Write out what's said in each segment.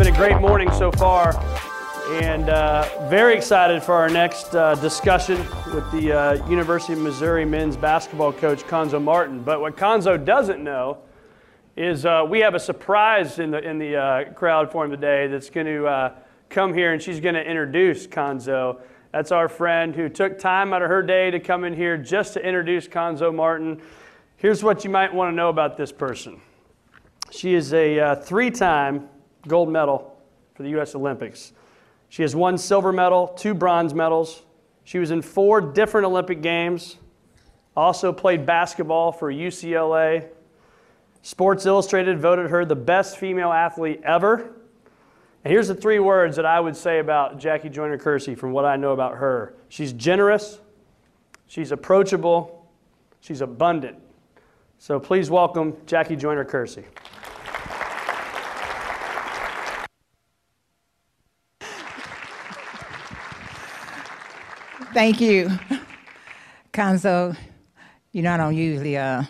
Been a great morning so far, and uh, very excited for our next uh, discussion with the uh, University of Missouri men's basketball coach, Cuonzo Martin. But what Cuonzo doesn't know is uh, we have a surprise in the, in the uh, crowd for him today that's going to uh, come here, and she's going to introduce Cuonzo. That's our friend who took time out of her day to come in here just to introduce Cuonzo Martin. Here's what you might want to know about this person. She is a three time gold medal for the U.S. Olympics. She has one silver medal, two bronze medals. She was in four different Olympic Games, also played basketball for UCLA. Sports Illustrated voted her the best female athlete ever. And here's the three words that I would say about Jackie Joyner Kersee from what I know about her she's generous, she's approachable, she's abundant. So please welcome Jackie Joyner Kersee. Thank you. Cuonzo, you know, I don't usually uh,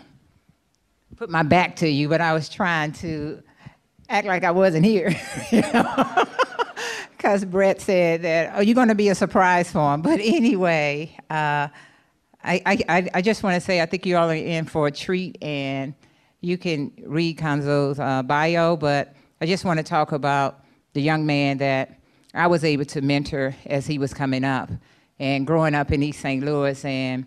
put my back to you, but I was trying to act like I wasn't here. Because Brett said that, oh, you're going to be a surprise for him. But anyway, uh, I, I, I just want to say I think you all are in for a treat, and you can read Cuonzo's uh, bio, but I just want to talk about the young man that I was able to mentor as he was coming up and growing up in East St. Louis and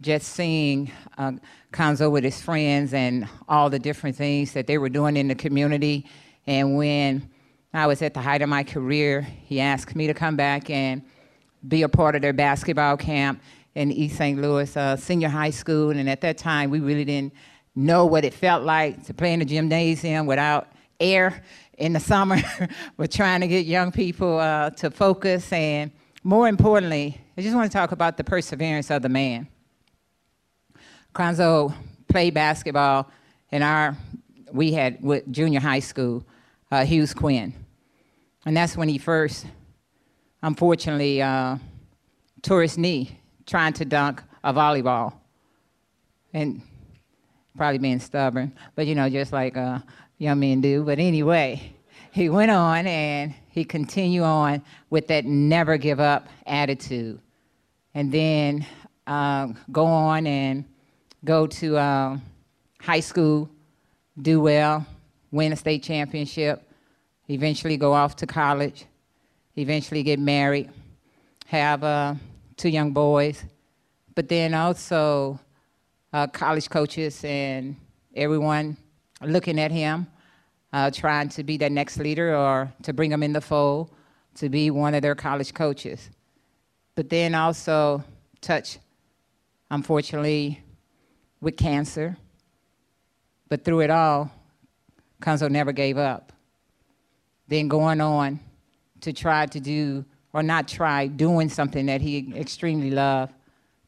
just seeing uh, Cuonzo with his friends and all the different things that they were doing in the community. And when I was at the height of my career, he asked me to come back and be a part of their basketball camp in East St. Louis uh, Senior High School. And at that time, we really didn't know what it felt like to play in the gymnasium without air in the summer. we're trying to get young people uh, to focus and more importantly, I just want to talk about the perseverance of the man. Cuonzo played basketball in our, we had with junior high school, uh, Hughes Quinn. And that's when he first, unfortunately, uh, tore his knee trying to dunk a volleyball. And probably being stubborn, but you know, just like uh, young men do. But anyway, he went on and he continued on with that never give up attitude. And then uh, go on and go to uh, high school, do well, win a state championship, eventually go off to college, eventually get married, have uh, two young boys, but then also uh, college coaches and everyone looking at him uh, trying to be that next leader or to bring them in the fold to be one of their college coaches. But then also touch, unfortunately, with cancer. But through it all, Cuonzo never gave up. Then going on to try to do, or not try, doing something that he extremely loved,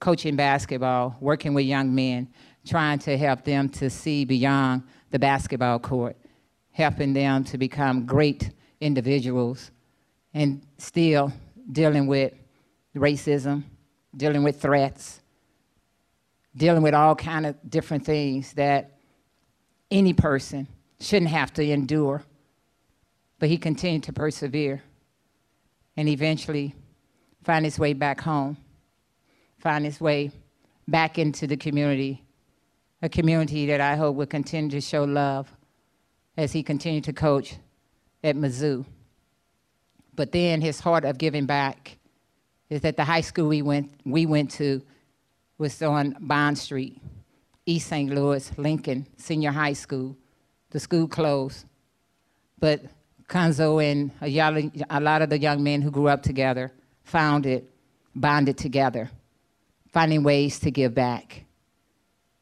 coaching basketball, working with young men, trying to help them to see beyond the basketball court helping them to become great individuals and still dealing with racism, dealing with threats, dealing with all kind of different things that any person shouldn't have to endure. But he continued to persevere and eventually find his way back home, find his way back into the community, a community that I hope will continue to show love as he continued to coach at Mizzou. But then his heart of giving back is that the high school we went, we went to was on Bond Street, East St. Louis, Lincoln Senior High School. The school closed, but Cuonzo and a, a lot of the young men who grew up together found it, bonded together, finding ways to give back.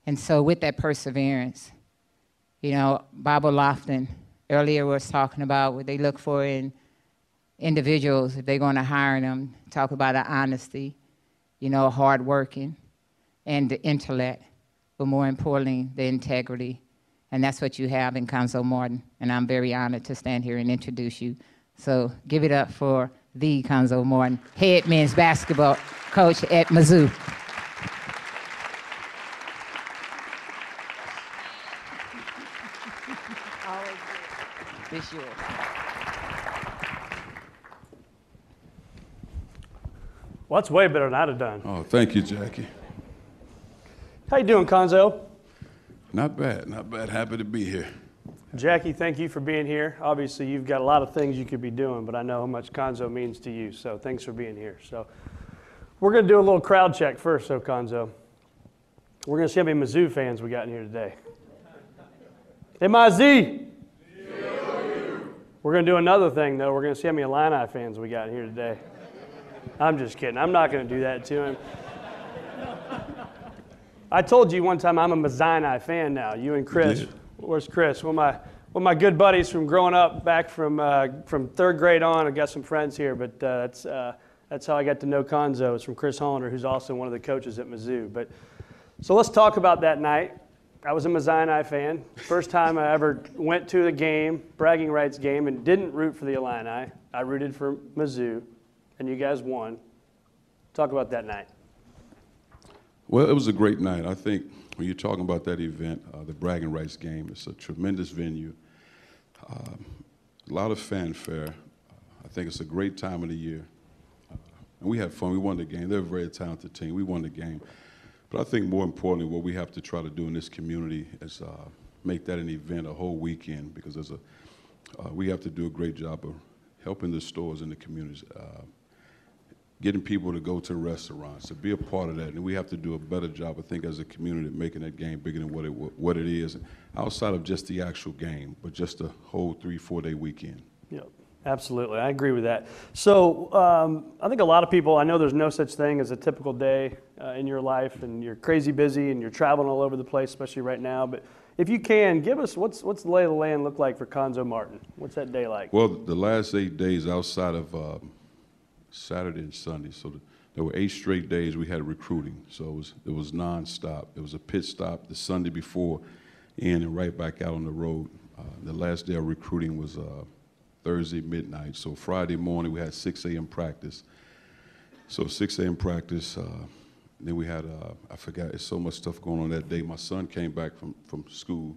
And so, with that perseverance, you know, Bob Lofton earlier was talking about what they look for in individuals if they're going to hire them. Talk about the honesty, you know, hard working, and the intellect, but more importantly, the integrity. And that's what you have in Cuonzo Martin. And I'm very honored to stand here and introduce you. So give it up for the Cuonzo Martin, head men's basketball coach at Mizzou. This year. Well, that's way better than I'd have done. Oh, thank you, Jackie. How you doing, Cuonzo? Not bad, not bad. Happy to be here. Jackie, thank you for being here. Obviously, you've got a lot of things you could be doing, but I know how much Cuonzo means to you. So thanks for being here. So we're going to do a little crowd check first, so Cuonzo. We're going to see how many Mizzou fans we got in here today. M-I-Z. We're going to do another thing, though. We're going to see how many Illini fans we got here today. I'm just kidding. I'm not going to do that to him. I told you one time I'm a Mazzini fan now. You and Chris. Where's Chris? One of my one of my good buddies from growing up back from uh, from third grade on. I've got some friends here, but uh, that's uh, that's how I got to know Cuonzo. It's from Chris Hollender, who's also one of the coaches at Mizzou. But so let's talk about that night. I was a Mazzini fan. First time I ever went to the game, bragging rights game, and didn't root for the Illini. I rooted for Mizzou, and you guys won. Talk about that night. Well, it was a great night. I think when you're talking about that event, uh, the bragging rights game, it's a tremendous venue. Um, a lot of fanfare. I think it's a great time of the year. Uh, and we had fun. We won the game. They're a very talented team. We won the game. But I think more importantly, what we have to try to do in this community is uh, make that an event a whole weekend because there's a, uh, we have to do a great job of helping the stores in the communities, uh, getting people to go to restaurants, to be a part of that. And we have to do a better job, I think, as a community, making that game bigger than what it, what it is, outside of just the actual game, but just a whole three, four day weekend. Yep. Absolutely, I agree with that. So um, I think a lot of people, I know there's no such thing as a typical day uh, in your life, and you're crazy busy, and you're traveling all over the place, especially right now. But if you can, give us what's what's the lay of the land look like for Cuonzo Martin? What's that day like? Well, the last eight days outside of um, Saturday and Sunday, so the, there were eight straight days we had recruiting. So it was it was nonstop. It was a pit stop the Sunday before, in and right back out on the road. Uh, the last day of recruiting was. Uh, Thursday midnight. So Friday morning we had 6 a.m. practice. So 6 a.m. practice. Then we had uh, I forgot. There's so much stuff going on that day. My son came back from from school.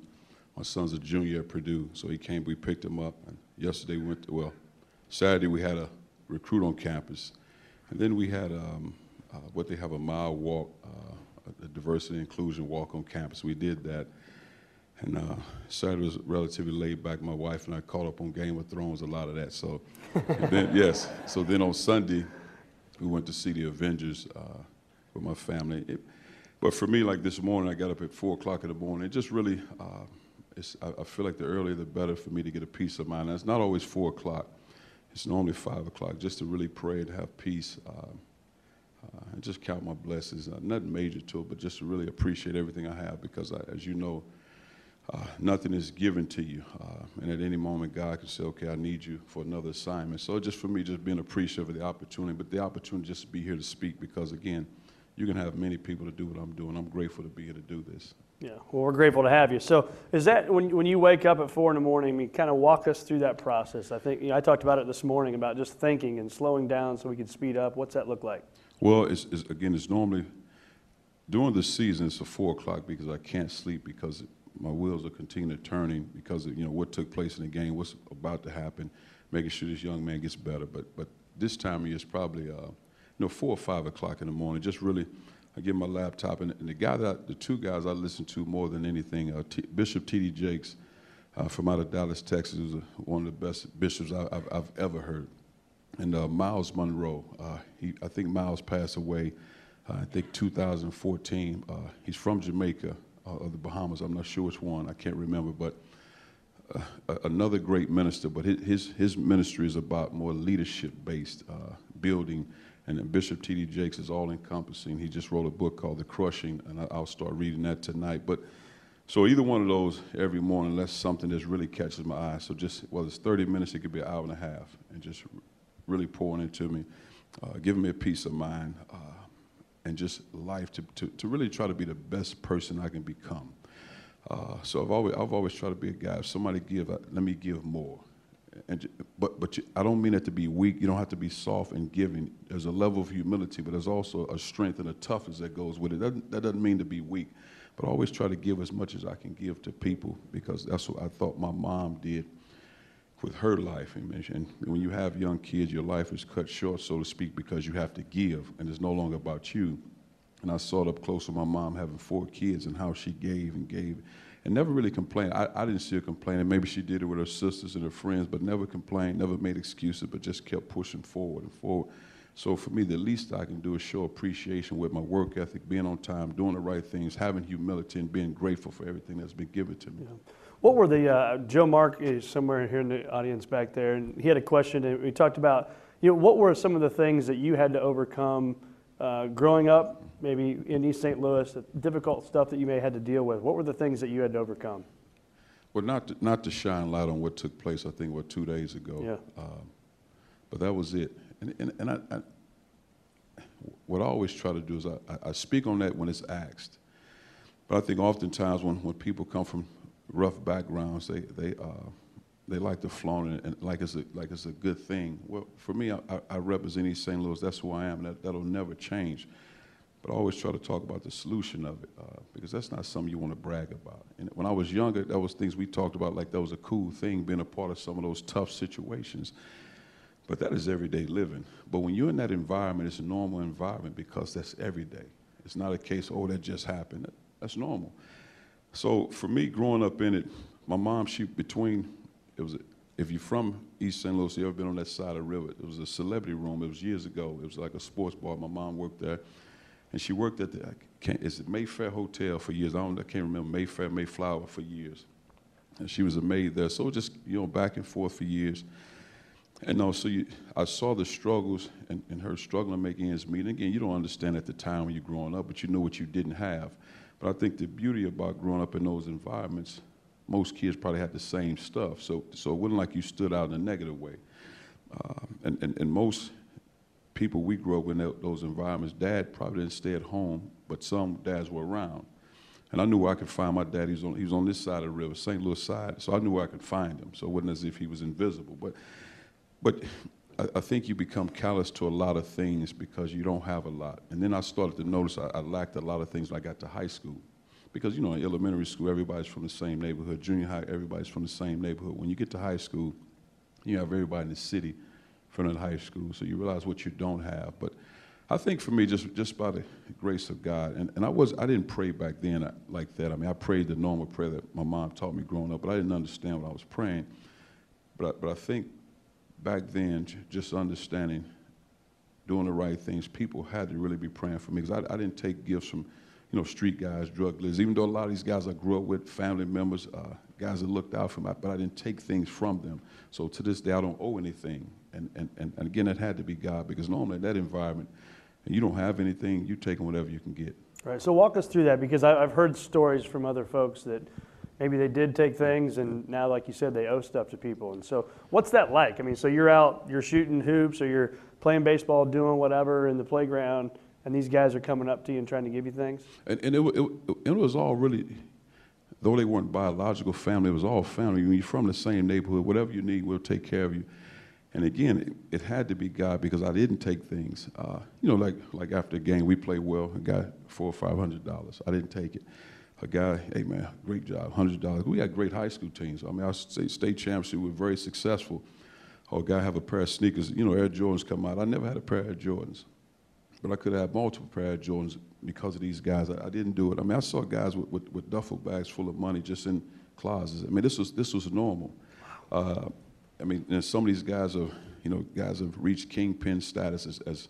My son's a junior at Purdue, so he came. We picked him up. And yesterday we went. To, well, Saturday we had a recruit on campus, and then we had um, uh, what they have a mile walk, uh, a diversity inclusion walk on campus. We did that. And uh, Saturday was relatively laid back. My wife and I caught up on Game of Thrones, a lot of that. So, then, yes. So then on Sunday, we went to see the Avengers uh, with my family. It, but for me, like this morning, I got up at four o'clock in the morning. It just really, uh, I, I, feel like the earlier the better for me to get a peace of mind. And it's not always four o'clock. It's normally five o'clock, just to really pray and have peace. Uh, uh, and just count my blessings. Uh, nothing major to it, but just to really appreciate everything I have because, I, as you know, uh, nothing is given to you. Uh, and at any moment, God can say, okay, I need you for another assignment. So just for me, just being appreciative of the opportunity, but the opportunity just to be here to speak because, again, you can have many people to do what I'm doing. I'm grateful to be here to do this. Yeah, well, we're grateful to have you. So, is that when, when you wake up at four in the morning? I mean, kind of walk us through that process. I think you know, I talked about it this morning about just thinking and slowing down so we can speed up. What's that look like? Well, it's, it's, again, it's normally during the season. It's a four o'clock because I can't sleep because my wheels are continuing turning because of you know what took place in the game, what's about to happen, making sure this young man gets better. But but this time of year is probably uh, you know four or five o'clock in the morning. Just really, I get my laptop and, and the guy that the two guys I listen to more than anything, uh, T, Bishop T.D. Jakes uh, from out of Dallas, Texas, who's one of the best bishops I, have I've ever heard. and uh, Myles Munroe. Uh, he, I think Myles passed away. Uh, I think 2014. Uh, he's from Jamaica or the Bahamas. I'm not sure which one. I can't remember, but another great minister. But his his ministry is about more leadership based building. And then Bishop T.D. Jakes is all encompassing. He just wrote a book called The Crushing, and I'll start reading that tonight. But so either one of those every morning, unless something just really catches my eye. So just whether it's 30 minutes, it could be an hour and a half, and just really pouring into me, uh, giving me a peace of mind, uh, and just life to, to, to, really try to be the best person I can become. Uh, so I've always, I've always tried to be a guy. If somebody give, uh, let me give more. And, but but you, I don't mean it to be weak. You don't have to be soft and giving. There's a level of humility, but there's also a strength and a toughness that goes with it. That, that doesn't mean to be weak, but I always try to give as much as I can give to people because that's what I thought my mom did with her life. And when you have young kids, your life is cut short, so to speak, because you have to give, and it's no longer about you. And I saw it up close with my mom having four kids and how she gave and gave and never really complained. I, I didn't see her complaining. Maybe she did it with her sisters and her friends, but never complained, never made excuses, but just kept pushing forward and forward. So for me, the least I can do is show appreciation with my work ethic, being on time, doing the right things, having humility, and being grateful for everything that's been given to me. Yeah. What were the, uh, Joe Mark is somewhere here in the audience back there, and he had a question, and we talked about, you know, what were some of the things that you had to overcome uh, growing up, maybe in East St. Louis, the difficult stuff that you may have had to deal with? What were the things that you had to overcome? Well, not to, not to shine light on what took place, I think, what, two days ago. Yeah. Um, but that was it. And, and, and I, I, what I always try to do is I, I speak on that when it's asked. But I think oftentimes when, when people come from rough backgrounds, they, they, uh, they like to flaunt it and like it's a, like it's a good thing. Well, for me, I, I represent East St. Louis. That's who I am. That, that'll never change. But I always try to talk about the solution of it uh, because that's not something you want to brag about. And when I was younger, that was things we talked about like that was a cool thing, being a part of some of those tough situations. But that is everyday living. But when you're in that environment, it's a normal environment because that's every day. It's not a case, oh, that just happened. That's normal. So for me, growing up in it, my mom, she between, it was, a, if you're from East St. Louis, you ever been on that side of the river, it was a celebrity room. It was years ago. It was like a sports bar. My mom worked there. And she worked at the, is it Mayfair Hotel for years. I, don't, I can't remember, Mayfair, Mayflower for years. And she was a maid there. So just, you know, back and forth for years. And no, so you, I saw the struggles and, and her struggling making ends meet. And again, you don't understand at the time when you're growing up, but you know what you didn't have. But I think the beauty about growing up in those environments, most kids probably had the same stuff. So, so it wasn't like you stood out in a negative way. Uh, and, and, and most people we grew up in those environments, dad probably didn't stay at home, but some dads were around. And I knew where I could find my dad. He was on, he was on this side of the river, St. Louis side. So I knew where I could find him. So it wasn't as if he was invisible. But but I, I, think you become callous to a lot of things because you don't have a lot. And then I started to notice I, I lacked a lot of things when I got to high school. Because, you know, in elementary school, everybody's from the same neighborhood. Junior high, everybody's from the same neighborhood. When you get to high school, you have everybody in the city from the high school, so you realize what you don't have. But I think for me, just just by the grace of God, and, and I was I didn't pray back then uh, like that. I mean, I prayed the normal prayer that my mom taught me growing up, but I didn't understand what I was praying. But I, but I think back then, just understanding, doing the right things, people had to really be praying for me because I, I, didn't take gifts from, you know, street guys, drug dealers. Even though a lot of these guys I grew up with, family members, uh, guys that looked out for me, but I didn't take things from them. So to this day, I don't owe anything. And, and, and, and again, it had to be God because normally in that environment, you don't have anything, you're taking whatever you can get. Right. So walk us through that because I've heard stories from other folks that maybe they did take things and now like you said they owe stuff to people and so what's that like i mean so you're out you're shooting hoops or you're playing baseball doing whatever in the playground and these guys are coming up to you and trying to give you things and, and it, it, it was all really though they weren't biological family it was all family when you're from the same neighborhood whatever you need we'll take care of you and again it, it had to be god because i didn't take things uh, you know like like after a game we played well and got four or five hundred dollars i didn't take it a guy, hey man, great job, hundred dollars. We had great high school teams. I mean, our state, state champs were very successful. Oh, guy have a pair of sneakers, you know, Air Jordans come out. I never had a pair of Jordans, but I could have multiple pair of Jordans because of these guys. I, I didn't do it. I mean, I saw guys with, with, with, duffel bags full of money just in closets. I mean, this was this was normal. Uh, I mean, some of these guys are, you know, guys have reached kingpin status as, as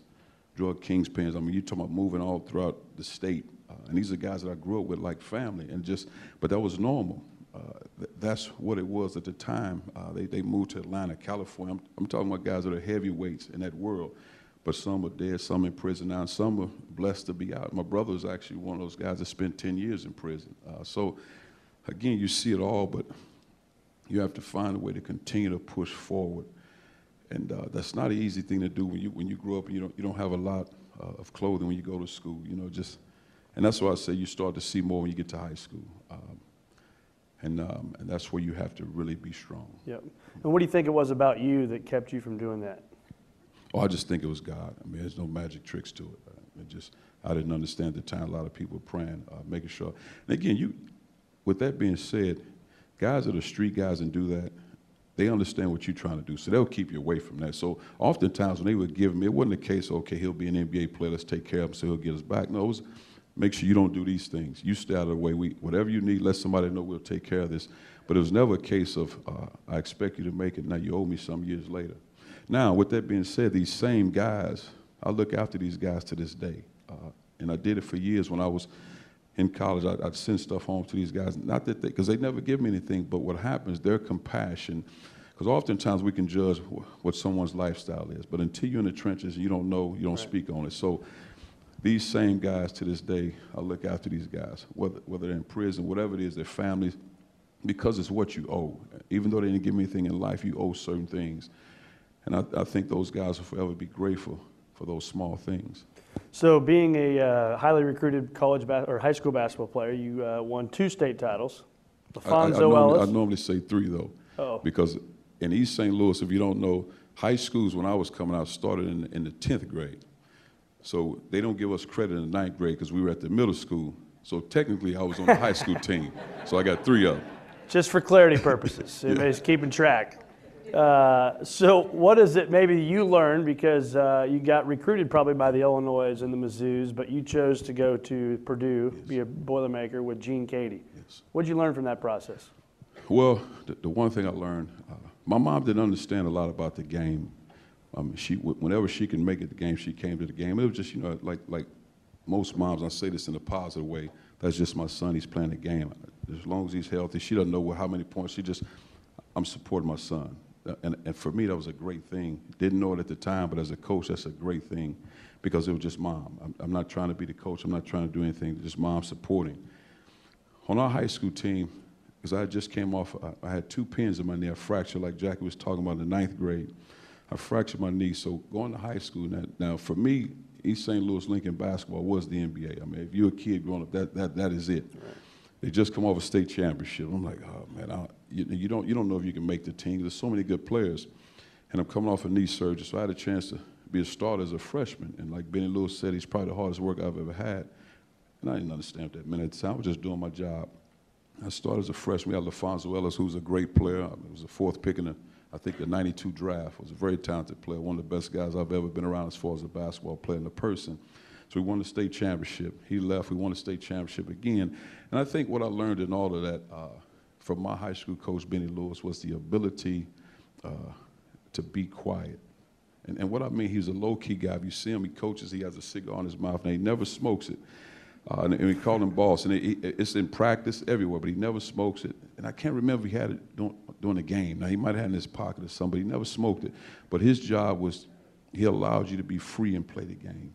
drug kingpins. I mean, you're talking about moving all throughout the state. Uh, and these are guys that I grew up with like family. And just, but that was normal. Uh, th- that's what it was at the time. Uh, they, they moved to Atlanta, California. I'm, I'm talking about guys that are heavyweights in that world. But some are dead, some in prison now, and some are blessed to be out. My brother is actually one of those guys that spent 10 years in prison. Uh, so, again, you see it all, but you have to find a way to continue to push forward. And uh, that's not an easy thing to do when you, when you grow up and you don't, you don't have a lot uh, of clothing when you go to school, you know, just, and that's why I say you start to see more when you get to high school. Um, and, um, and that's where you have to really be strong. Yep. And what do you think it was about you that kept you from doing that? Oh, I just think it was God. I mean, there's no magic tricks to it. Uh, it just, I didn't understand the time. A lot of people were praying, uh, making sure. And again, you, with that being said, guys that are street guys and do that, they understand what you're trying to do, so they'll keep you away from that. So oftentimes when they would give me, it wasn't the case, okay, he'll be an NBA player, let's take care of him so he'll get us back. No, it was make sure you don't do these things. You stay out of the way. We, whatever you need, let somebody know we'll take care of this. But it was never a case of, uh, I expect you to make it, now you owe me some years later. Now, with that being said, these same guys, I look after these guys to this day. Uh, and I did it for years when I was in college. I, would send stuff home to these guys. Not that they, because they never give me anything, but what happens, their compassion, because oftentimes we can judge what someone's lifestyle is, but until you're in the trenches, you don't know, you don't right. speak on it. So these same guys to this day, I look after these guys, whether, whether they're in prison, whatever it is, their families, because it's what you owe. Even though they didn't give me anything in life, you owe certain things. And I, I think those guys will forever be grateful for those small things. So, being a uh, highly recruited college or high school basketball player, you uh, won two state titles. LaPhonso I, I, normally, Ellis. I normally say three though, oh. because in East St. Louis, if you don't know, high schools when I was coming out started in, in the tenth grade. So they don't give us credit in the ninth grade because we were at the middle school. So technically, I was on the high school team. So I got three of them. Just for clarity purposes, everybody's keeping track. Uh, so, what is it maybe you learned because uh, you got recruited probably by the Illinois and the Mizzous, but you chose to go to Purdue, yes. be a Boilermaker with Gene Keady. Yes. What did you learn from that process? Well, the, the one thing I learned, uh, my mom didn't understand a lot about the game. Um, she, whenever she could make it the game, she came to the game. It was just, you know, like like most moms. I say this in a positive way. That's just my son. He's playing the game. As long as he's healthy, she doesn't know how many points. She just, I'm supporting my son and, and for me, that was a great thing. Didn't know it at the time, but as a coach, that's a great thing because it was just mom. I'm, I'm not trying to be the coach. I'm not trying to do anything. Just mom supporting. On our high school team, because I just came off, I, I had two pins in my knee, a fracture, like Jackie was talking about in the ninth grade. I fractured my knee. So going to high school now, now for me, East St. Louis Lincoln basketball was the NBA. I mean, if you're a kid growing up, that, that, that is it. Right. They just come off a state championship. I'm like, oh man, I, you, you, don't you don't know if you can make the team. There's so many good players, and I'm coming off a knee surgery, so I had a chance to be a starter as a freshman. And like Benny Lewis said, he's probably the hardest work I've ever had. And I didn't understand that minute. So I was just doing my job. I started as a freshman. We had LaPhonso Ellis, who's a great player. He was the fourth pick in the, I think, the 92 draft. Was a very talented player, one of the best guys I've ever been around as far as a basketball player and a person. So we won the state championship. He left. We won the state championship again. And I think what I learned in all of that uh, from my high school coach, Benny Lewis, was the ability uh, to be quiet. And, and what I mean, he's a low key guy. If you see him, he coaches, he has a cigar in his mouth, and he never smokes it. Uh, and, and, we call him boss. And it, it, it's in practice everywhere, but he never smokes it. And I can't remember he had it during, during the game. Now, he might have had it in his pocket or something, but he never smoked it. But his job was he allowed you to be free and play the game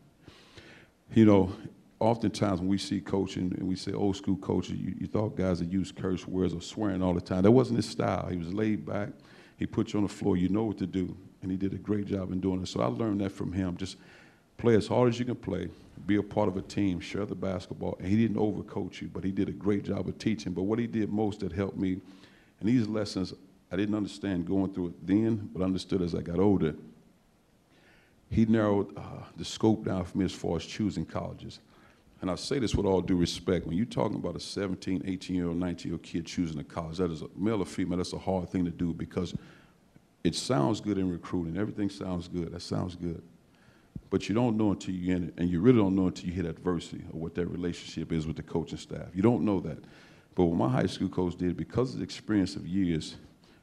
you know, oftentimes when we see coaching and we say old school coaches, you, you, thought guys that used curse words or swearing all the time. That wasn't his style. He was laid back. He put you on the floor. You know what to do, and he did a great job in doing it. So I learned that from him. Just play as hard as you can play. Be a part of a team. Share the basketball. And he didn't overcoach you, but he did a great job of teaching. But what he did most that helped me, and these lessons I didn't understand going through it then, but understood as I got older he narrowed uh, the scope down for me as far as choosing colleges. And I say this with all due respect. When you're talking about a 17, 18 year old, 19 year old kid choosing a college, that is a male or female, that's a hard thing to do because it sounds good in recruiting. Everything sounds good. That sounds good. But you don't know until you're in it, and you really don't know until you hit adversity or what that relationship is with the coaching staff. You don't know that. But what my high school coach did, because of the experience of years,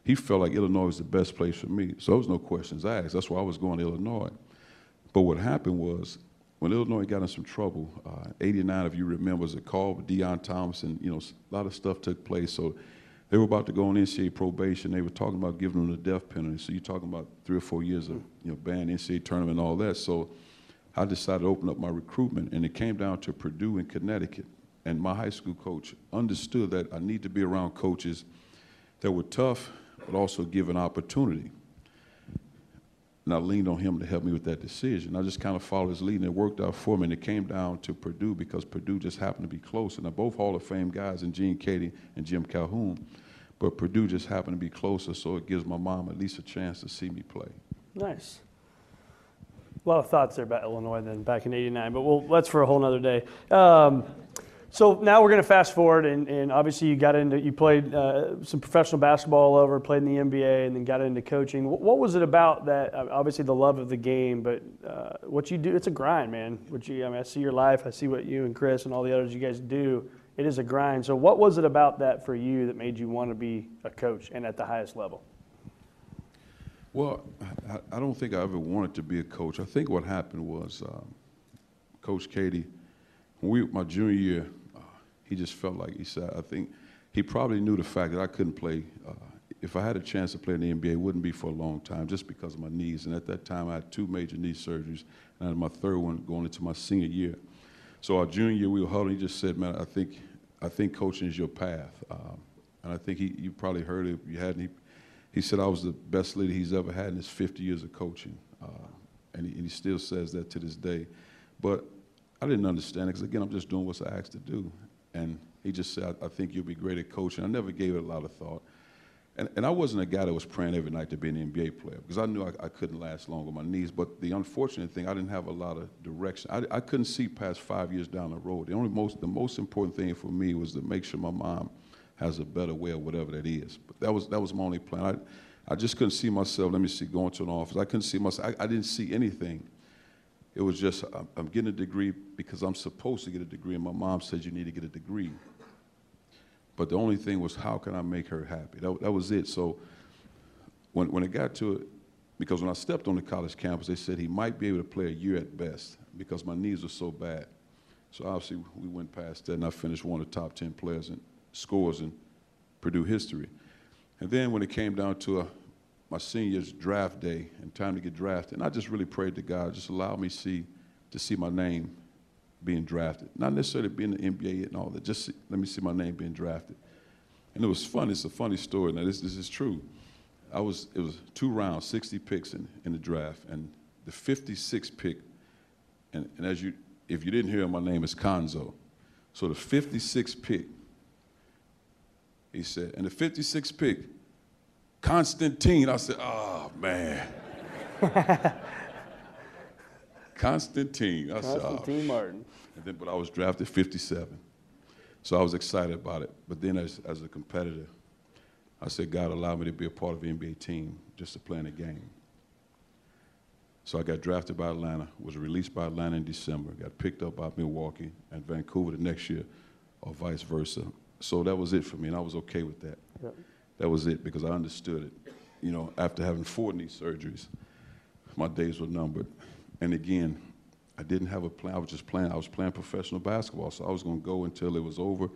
he felt like Illinois was the best place for me. So there was no questions asked. That's why I was going to Illinois. But what happened was when Illinois got in some trouble, uh, 89, if you remember, was a call with Deon Thomas. You know, a lot of stuff took place. So they were about to go on NCAA probation. They were talking about giving them the death penalty. So you're talking about three or four years of you know ban NCAA tournament and all that. So I decided to open up my recruitment, and it came down to Purdue in Connecticut. And my high school coach understood that I need to be around coaches that were tough, but also give an opportunity. And I leaned on him to help me with that decision. I just kind of followed his lead, and it worked out for me. And it came down to Purdue because Purdue just happened to be close. And they're both Hall of Fame guys, and Gene Keady and Jim Calhoun. But Purdue just happened to be closer, so it gives my mom at least a chance to see me play. Nice. A lot of thoughts there about Illinois then back in '89, but we'll, that's for a whole nother day. Um, so now we're going to fast forward, and, and obviously you got into, you played uh, some professional basketball all over, played in the NBA, and then got into coaching. What, what was it about that? uh, Obviously the love of the game, but uh, what you do, it's a grind, man. What you, I mean, I see your life, I see what you and Chris and all the others you guys do. It is a grind. So what was it about that for you that made you want to be a coach and at the highest level? Well, I, I don't think I ever wanted to be a coach. I think what happened was um, Coach Keady. we, my junior year, he just felt like he said, I think he probably knew the fact that I couldn't play. Uh, if I had a chance to play in the NBA, it wouldn't be for a long time just because of my knees. And at that time, I had two major knee surgeries, and I had my third one going into my senior year. So our junior year, we were huddling. He just said, "Man, I think, I think coaching is your path." Um, and I think he, you probably heard it. You hadn't, he, he said I was the best leader he's ever had in his 50 years of coaching, uh, and, he, and he still says that to this day. But I didn't understand it because again, I'm just doing what's asked to do. And he just said, I, think you'll be great at coaching. I never gave it a lot of thought. And, and I wasn't a guy that was praying every night to be an NBA player because I knew I, I couldn't last long on my knees. But the unfortunate thing, I didn't have a lot of direction. I, I couldn't see past five years down the road. The only most, the most important thing for me was to make sure my mom has a better way of whatever that is. But that was, that was my only plan. I, I just couldn't see myself, let me see, going to an office. I couldn't see myself, I, I didn't see anything. It was just, I'm, getting a degree because I'm supposed to get a degree, and my mom said you need to get a degree. But the only thing was, how can I make her happy? That, that was it. So when, when it got to it, because when I stepped on the college campus, they said he might be able to play a year at best because my knees were so bad. So obviously we went past that, and I finished one of the top 10 players in scores in Purdue history. And then when it came down to a, my senior's draft day and time to get drafted, and I just really prayed to God, just allow me see to see my name being drafted. Not necessarily being in the NBA and all that, just see, let me see my name being drafted. And it was fun. It's a funny story. Now, this, this is true. I was, it was two rounds, 60 picks in, in the draft, and the 56th pick, and, and as you, if you didn't hear my name is Cuonzo. So the 56th pick, he said, and the 56th pick, Constantine. I said, oh, man. Constantine. I said, oh, Constantine Martin. and then, but I was drafted 57. So I was excited about it. But then as, as a competitor, I said, God allowed me to be a part of the NBA team just to play in a game. So I got drafted by Atlanta, was released by Atlanta in December, got picked up by Milwaukee and Vancouver the next year, or vice versa. So that was it for me, and I was okay with that. Yep. That was it because I understood it. You know, after having four knee surgeries, my days were numbered. And again, I didn't have a plan. I was just playing. I was playing professional basketball, so I was going to go until it was over.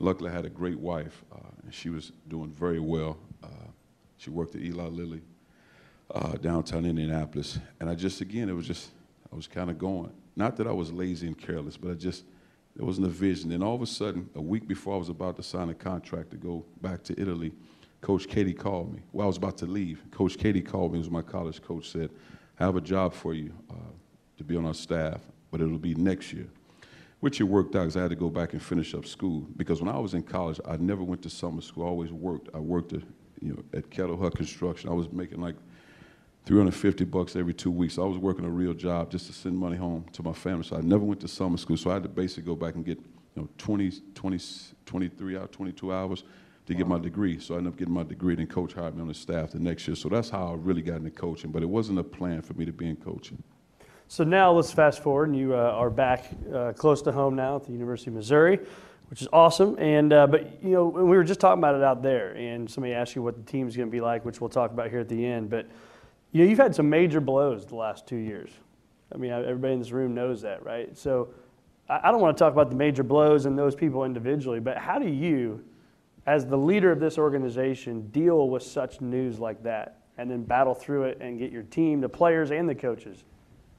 Luckily, I had a great wife, uh, and she was doing very well. Uh, she worked at Eli Lilly uh, downtown Indianapolis, and I just again, it was just I was kind of going. Not that I was lazy and careless, but I just there wasn't a vision. And all of a sudden, a week before I was about to sign a contract to go back to Italy, Coach Keady called me. Well, I was about to leave. Coach Keady called me. It was my college coach. Said, "I have a job for you uh, to be on our staff, but it'll be next year." Which it worked out because I had to go back and finish up school. Because when I was in college, I never went to summer school. I always worked. I worked, at, you know, at Kettle Hut Construction. I was making like 350 bucks every two weeks. So I was working a real job just to send money home to my family. So I never went to summer school. So I had to basically go back and get, you know, 20, 20 23 hours, 22 hours to get my degree. So I ended up getting my degree. Then coach hired me on the staff the next year. So that's how I really got into coaching. But it wasn't a plan for me to be in coaching. So now let's fast forward, and you uh, are back uh, close to home now at the University of Missouri, which is awesome. And uh, but you know, we were just talking about it out there, and somebody asked you what the team's going to be like, which we'll talk about here at the end. But you know, you've had some major blows the last two years. I mean, everybody in this room knows that, right? So I don't want to talk about the major blows and those people individually, but how do you, as the leader of this organization, deal with such news like that and then battle through it and get your team, the players and the coaches,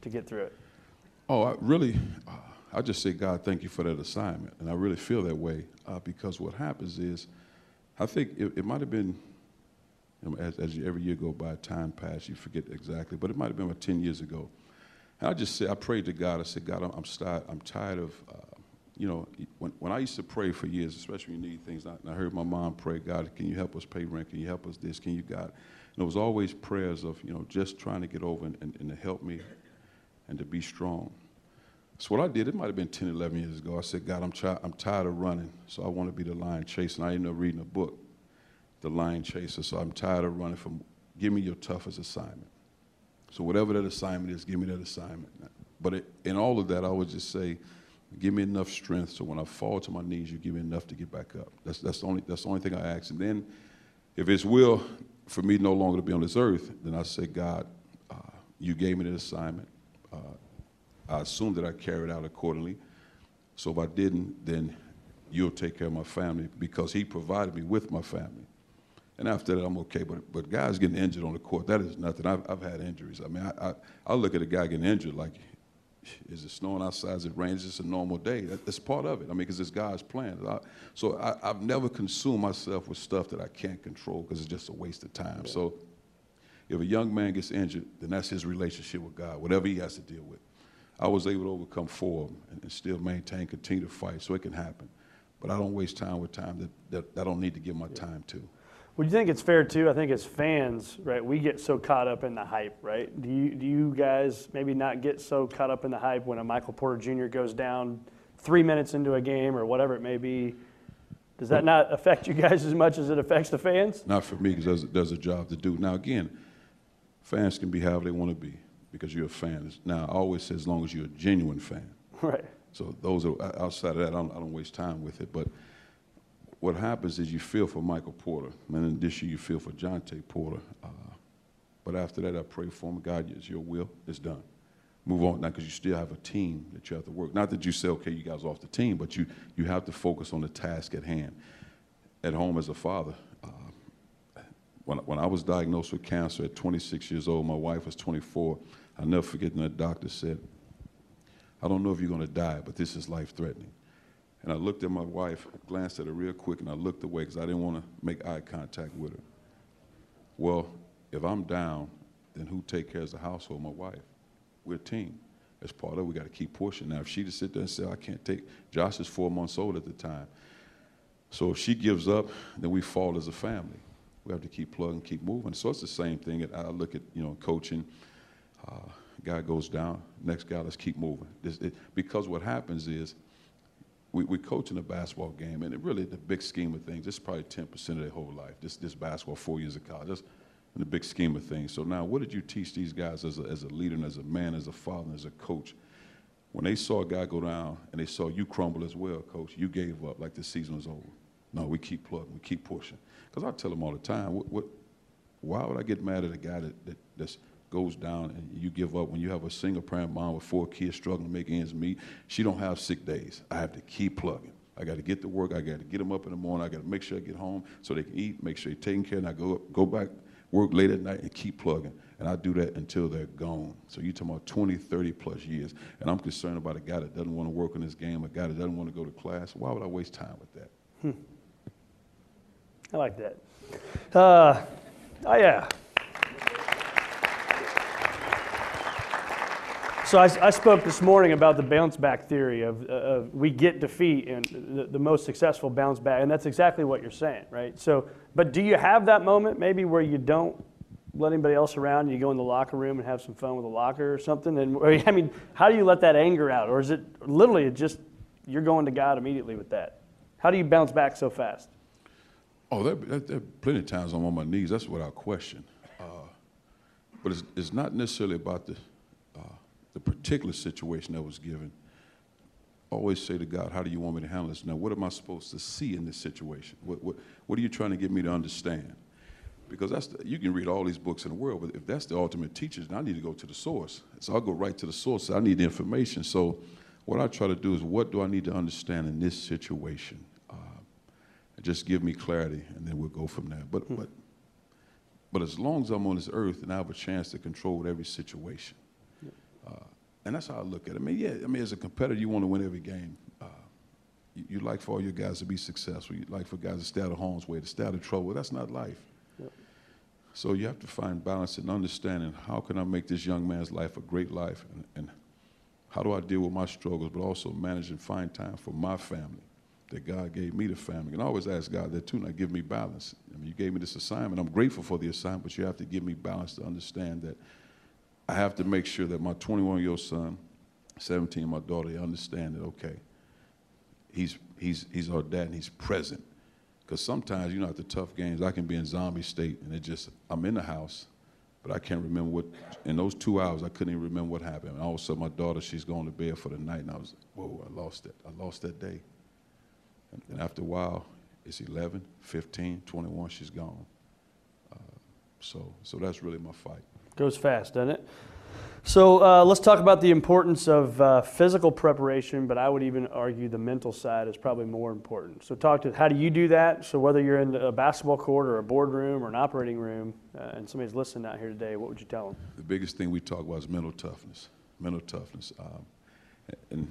to get through it? Oh, I really, uh, I just say, God, thank you for that assignment. And I really feel that way uh, because what happens is, I think it, it might have been, as, as you, every year go by, time passes, you forget exactly, but it might have been about 10 years ago. And I just said, I prayed to God. I said, God, I'm, I'm, tired, I'm tired of, uh, you know, when, when I used to pray for years, especially when you need things, and I heard my mom pray, God, can you help us pay rent? Can you help us this? Can you, God? And it was always prayers of, you know, just trying to get over and, and, and to help me and to be strong. So what I did, it might have been 10, 11 years ago. I said, God, I'm, try- I'm tired of running, so I want to be the lion chasing. I ended up reading a book, The Lion Chaser. So I'm tired of running from, give me your toughest assignment. So whatever that assignment is, give me that assignment. But it, in all of that, I would just say, give me enough strength so when I fall to my knees, you give me enough to get back up. That's, that's, the, only, that's the only thing I ask. And then if it's will for me no longer to be on this earth, then I say, God, uh, you gave me that assignment. Uh, I assume that I carried out accordingly. So if I didn't, then you'll take care of my family because he provided me with my family. And after that, I'm okay. But but guys getting injured on the court, that is nothing. I've, I've had injuries. I mean, I, I, I look at a guy getting injured like, is it snowing outside? Is it raining? Is this a normal day? That, that's part of it. I mean, because it's God's plan. I, so I, have never consumed myself with stuff that I can't control because it's just a waste of time. Yeah. So if a young man gets injured, then that's his relationship with God, whatever he has to deal with. I was able to overcome four of them and, and still maintain, continue to fight, so it can happen. But I don't waste time with time that, that, that I don't need to give my yeah. time to. Would you think it's fair too? I think as fans, right, we get so caught up in the hype, right? Do you do you guys maybe not get so caught up in the hype when a Michael Porter Jr. goes down three minutes into a game or whatever it may be? Does that not affect you guys as much as it affects the fans? Not for me, because there's, there's a job to do. Now again, fans can be however they want to be because you're a fan. Now I always say as long as you're a genuine fan. Right. So those are outside of that, I don't, I don't waste time with it, but what happens is you feel for Michael Porter, and in addition, you feel for Jontay Porter. Uh, but after that, I pray for him. God, it's your will. It's done. Move on now, because you still have a team that you have to work. Not that you say, okay, you guys off the team, but you you have to focus on the task at hand. At home as a father, uh, when when I was diagnosed with cancer at 26 years old, my wife was 24. I'll never forget when the doctor said, "I don't know if you're going to die, but this is life-threatening." And I looked at my wife, glanced at her real quick, and I looked away because I didn't want to make eye contact with her. Well, if I'm down, then who take care of the household? My wife. We're a team. As part of it, we got to keep pushing. Now, if she just sit there and say, I can't take, Josh is four months old at the time. So if she gives up, then we fall as a family. We have to keep plugging, keep moving. So it's the same thing. I look at, you know, coaching. Uh, guy goes down, next guy, let's keep moving. This, it, because what happens is, we, we coach in a basketball game, and it really, the big scheme of things, it's probably 10% of their whole life. This, this basketball, four years of college, that's in the big scheme of things. So now, what did you teach these guys as a, as a leader, and as a man, as a father, and as a coach? When they saw a guy go down and they saw you crumble as well, coach, you gave up like the season was over. No, we keep plugging, we keep pushing. Because I tell them all the time, what, what, why would I get mad at a guy that, that, that's goes down and you give up. When you have a single parent mom with four kids struggling to make ends meet she don't have sick days. I have to keep plugging. I got to get to work. I got to get them up in the morning. I got to make sure i get home so they can eat make sure they're taken care of. and i go go back work late at night and keep plugging. And i do that until they're gone. So you're talking about 20 30 plus years. And i'm concerned about a guy that doesn't want to work in this game a guy that doesn't want to go to class. Why would i waste time with that? Hmm. i like that. Uh, oh yeah So I, I, spoke this morning about the bounce back theory of, uh, of we get defeat and the, the, most successful bounce back, and that's exactly what you're saying, right? So, but do you have that moment maybe where you don't let anybody else around and you go in the locker room and have some fun with a locker or something? And I mean, how do you let that anger out, or is it literally just you're going to God immediately with that? How do you bounce back so fast? Oh, there, there, there are plenty of times I'm on my knees. That's without question. Uh, but it's, it's not necessarily about the the particular situation that was given. always say to God, How do you want me to handle this? Now, what am I supposed to see in this situation? What, what, what are you trying to get me to understand? Because that's the, you can read all these books in the world, but if that's the ultimate teacher, then I need to go to the source. So I'll go right to the source. I need the information. So what I try to do is, what do I need to understand in this situation? Uh, just give me clarity, and then we'll go from there. But, but, but as long as I'm on this earth, and I have a chance to control every situation. And that's how I look at it. I mean, yeah, I mean, as a competitor, you want to win every game. Uh, you, you, like for all your guys to be successful. You like for guys to stay out of harm's way, to stay out of trouble. That's not life. Yep. So you have to find balance and understanding how can I make this young man's life a great life, and, and how do I deal with my struggles, but also manage and find time for my family that God gave me the family. And I always ask God that too, now give me balance. I mean, you gave me this assignment. I'm grateful for the assignment, but you have to give me balance to understand that I have to make sure that my 21 year old son, 17, my daughter, they understand that, okay, he's, he's, he's our dad and he's present. Because sometimes, you know, at the tough games, I can be in zombie state and it just, I'm in the house, but I can't remember what, in those two hours, I couldn't even remember what happened. And all of a sudden, my daughter, she's going to bed for the night, and I was, whoa, I lost it. I lost that day. And, and after a while, it's 11, 15, 21, she's gone. Uh, so, so that's really my fight. Goes fast, doesn't it? So uh, let's talk about the importance of uh, physical preparation, but I would even argue the mental side is probably more important. So talk to how do you do that? So whether you're in a basketball court or a boardroom or an operating room, uh, and somebody's listening out here today, what would you tell them? The biggest thing we talk about is mental toughness. Mental toughness, um, and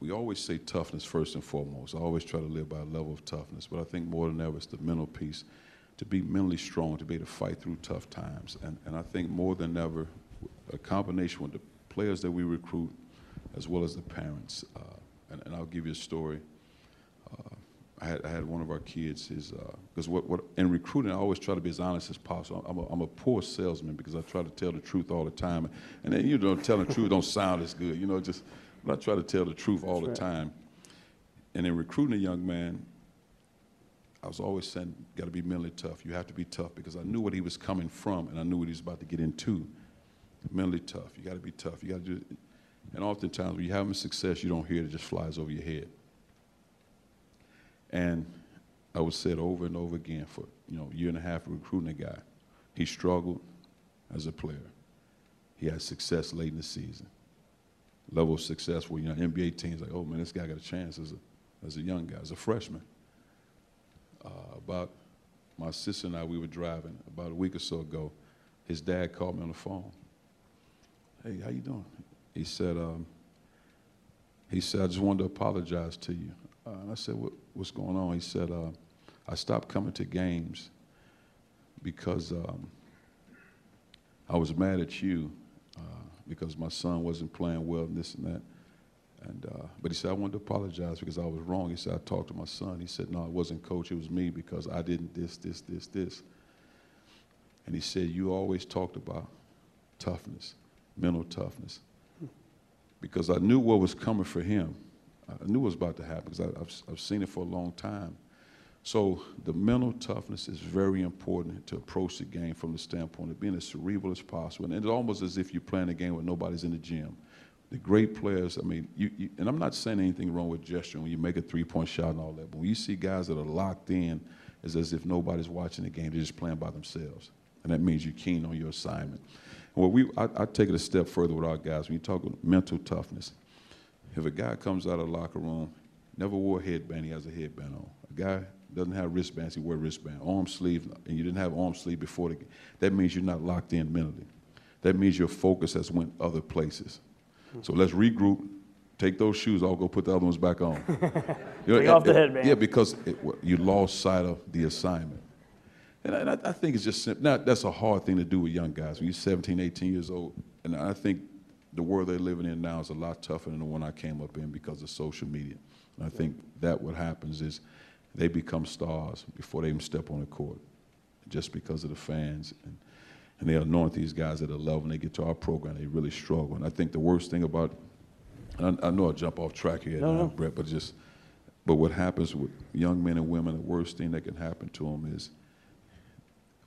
we always say toughness first and foremost. I always try to live by a level of toughness, but I think more than ever it's the mental piece to be mentally strong, to be able to fight through tough times. And, and I think more than ever, a combination with the players that we recruit as well as the parents. Uh, and, and, I'll give you a story. Uh, I, had, I had one of our kids, because uh, what, what, in recruiting, I always try to be as honest as possible. I'm a, I'm a poor salesman because I try to tell the truth all the time. And then, you know, telling the truth don't sound as good, you know, just, but I try to tell the truth all That's the right. time. And in recruiting a young man, I was always saying, got to be mentally tough. You have to be tough because I knew what he was coming from and I knew what he was about to get into. Mentally tough. You got to be tough. You got to do it. And oftentimes when you're having success, you don't hear it, it just flies over your head. And I say it over and over again for, you know, a year and a half recruiting a guy. He struggled as a player. He had success late in the season. Level of success where, you know, NBA teams like, oh man, this guy got a chance as a, as a young guy, as a freshman uh, about my sister and I, we were driving about a week or so ago. His dad called me on the phone. Hey, how you doing? He said, um, he said, I just wanted to apologize to you. Uh, and I said, what, what's going on? He said, uh, I stopped coming to games because um, I was mad at you uh, because my son wasn't playing well and this and that. And, uh, but he said, I wanted to apologize because I was wrong. He said, I talked to my son. He said, no, it wasn't coach, it was me because I didn't this, this, this, this. And he said, you always talked about toughness, mental toughness. Because I knew what was coming for him. I knew what was about to happen because I, have I've seen it for a long time. So the mental toughness is very important to approach the game from the standpoint of being as cerebral as possible. And it's almost as if you're playing a game where nobody's in the gym the great players, I mean, you, you, and I'm not saying anything wrong with gesturing when you make a three point shot and all that, but when you see guys that are locked in, it's as if nobody's watching the game, they're just playing by themselves. And that means you're keen on your assignment. Well, we, I, I take it a step further with our guys. When you talk about mental toughness, if a guy comes out of the locker room, never wore a headband, he has a headband on. A guy doesn't have wristbands, he wear wristband. Arm sleeve, and you didn't have arm sleeve before the game. That means you're not locked in mentally. That means your focus has went other places. Mm-hmm. So let's regroup, take those shoes off, go put the other ones back on. you know, take off the headband. Yeah, because it, you lost sight of the assignment. And I, I think it's just simple. Now, that's a hard thing to do with young guys. When you're 17, 18 years old, and I think the world they're living in now is a lot tougher than the one I came up in because of social media. And I think that what happens is they become stars before they even step on the court, just because of the fans. And, and they anoint these guys at a level and they get to our program, they really struggle. And I think the worst thing about, I, I, know I jump off track here, no, now, no. Brett, but just, but what happens with young men and women, the worst thing that can happen to them is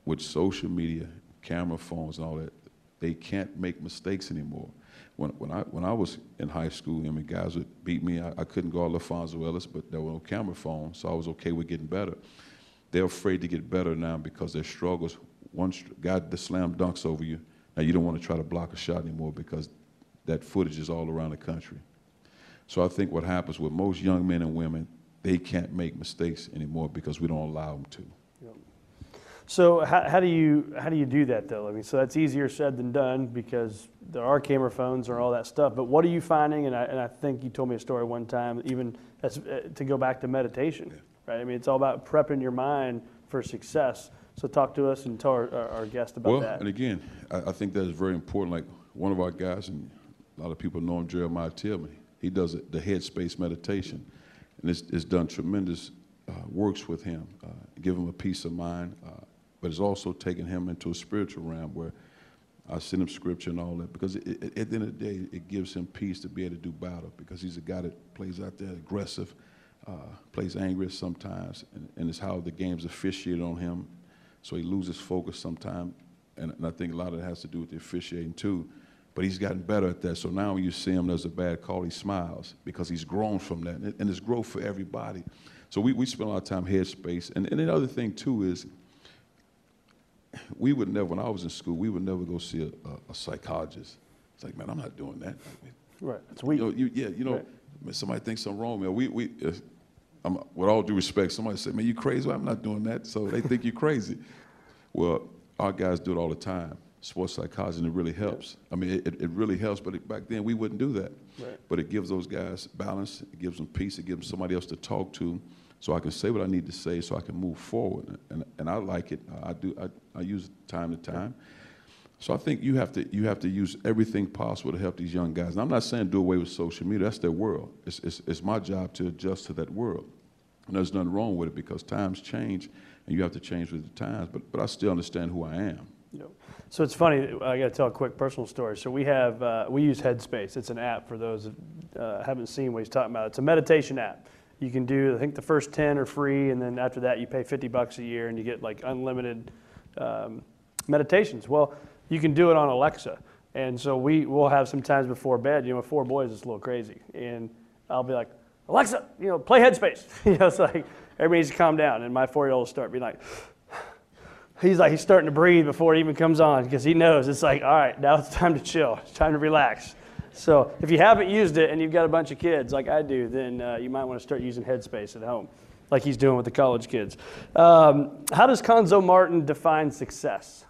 with social media, camera phones, and all that, they can't make mistakes anymore. when, when, I, when I was in high school, I mean, guys would beat me. I, I couldn't go all LaPhonso Ellis, but there were no camera phones, so I was okay with getting better. They're afraid to get better now because their struggles. One guy that slam dunks over you, now you don't want to try to block a shot anymore because that footage is all around the country. So I think what happens with most young men and women, they can't make mistakes anymore because we don't allow them to. So how, how do you how do you do that though? I mean, so that's easier said than done because there are camera phones and all that stuff. But what are you finding? And I, and I think you told me a story one time, even as, uh, to go back to meditation, yeah. right? I mean, it's all about prepping your mind for success. So talk to us and tell our, our, our guest about well, that. and again, I, I think that is very important. Like one of our guys, and a lot of people know him, Jeremiah Tilmon. He does it, the headspace meditation, and it's, it's done tremendous uh, works with him, uh, give him a peace of mind. Uh, but it's also taken him into a spiritual realm where I send him scripture and all that because it, it, at the end of the day, it gives him peace to be able to do battle because he's a guy that plays out there aggressive, uh, plays angry sometimes, and, and, it's how the game's officiated on him. So he loses focus sometimes, and, and I think a lot of it has to do with the officiating too. But he's gotten better at that. So now when you see him, there's a bad call, he smiles because he's grown from that. And, and it's growth for everybody. So we, we spend a lot of time headspace. And, and the other thing, too, is we would never, when I was in school, we would never go see a, a, a psychologist. It's like, man, I'm not doing that. Right. It's weak. You know, you, yeah, you know, right. somebody thinks I'm wrong, man. We, we, I'm, with all due respect, somebody said, man, you crazy? Well, I'm not doing that. So they think you're crazy. Well, our guys do it all the time. Sports psychology, and it really helps. I mean, it, it really helps, but it, back then we wouldn't do that. Right. But it gives those guys balance, it gives them peace, it gives them somebody else to talk to so I can say what I need to say so I can move forward. And, and I like it. I do. I, I use it time to time. So I think you have to you have to use everything possible to help these young guys. And I'm not saying do away with social media. That's their world. It's, it's, it's my job to adjust to that world. And there's nothing wrong with it because times change and you have to change with the times. But, but I still understand who I am. Yep. So it's funny. I got to tell a quick personal story. So we have uh, we use Headspace. It's an app for those that uh, haven't seen what he's talking about. It's a meditation app you can do, I think the first 10 are free, and then after that, you pay 50 bucks a year and you get like unlimited um, meditations. Well, you can do it on Alexa. And so we will have some times before bed, you know, with four boys, it's a little crazy. And I'll be like, Alexa, you know, play Headspace. you know, it's like everybody needs to calm down. And my four year old will start being like, he's like, he's starting to breathe before it even comes on because he knows it's like, all right, now it's time to chill, it's time to relax. So if you haven't used it and you've got a bunch of kids like I do, then uh, you might want to start using Headspace at home, like he's doing with the college kids. Um, how does Cuonzo Martin define success?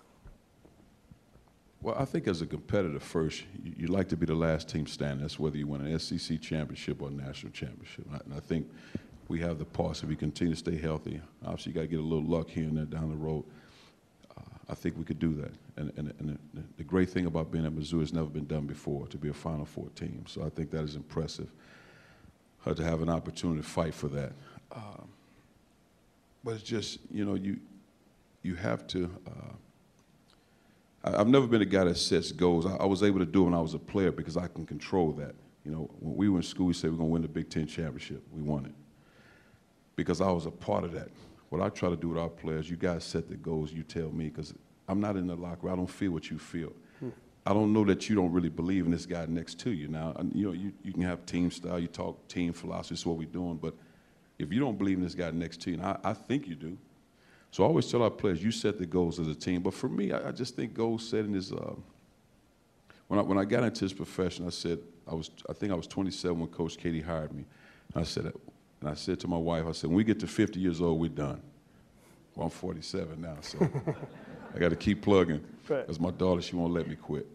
Well, I think as a competitor, first, you, like to be the last team standing. That's whether you win an SEC championship or a national championship. And I think we have the parts if we continue to stay healthy. Obviously, you got to get a little luck here and there down the road. I think we could do that. And, and, and the, the, great thing about being at Mizzou has never been done before, to be a Final Four team. So I think that is impressive uh, to have an opportunity to fight for that. Um, but it's just, you know, you, you have to. Uh, I, have never been a guy that sets goals. I, I, was able to do it when I was a player because I can control that. You know, when we were in school, we said we're going to win the Big Ten championship. We won it because I was a part of that what I try to do with our players, you guys set the goals, you tell me, because I'm not in the locker room. I don't feel what you feel. Hmm. I don't know that you don't really believe in this guy next to you. Now, you know, you, you can have team style, you talk team philosophy, is what we're doing, but if you don't believe in this guy next to you, and I, I think you do, so I always tell our players, you set the goals as a team. But for me, I, I just think goal setting is, uh, when, I, when I got into this profession, I said, I, was, I think I was 27 when Coach Keady hired me. And I said, and I said to my wife, I said, when we get to 50 years old, we're done. Well, I'm 47 now, so I got to keep plugging. Right. My daughter, she won't let me quit.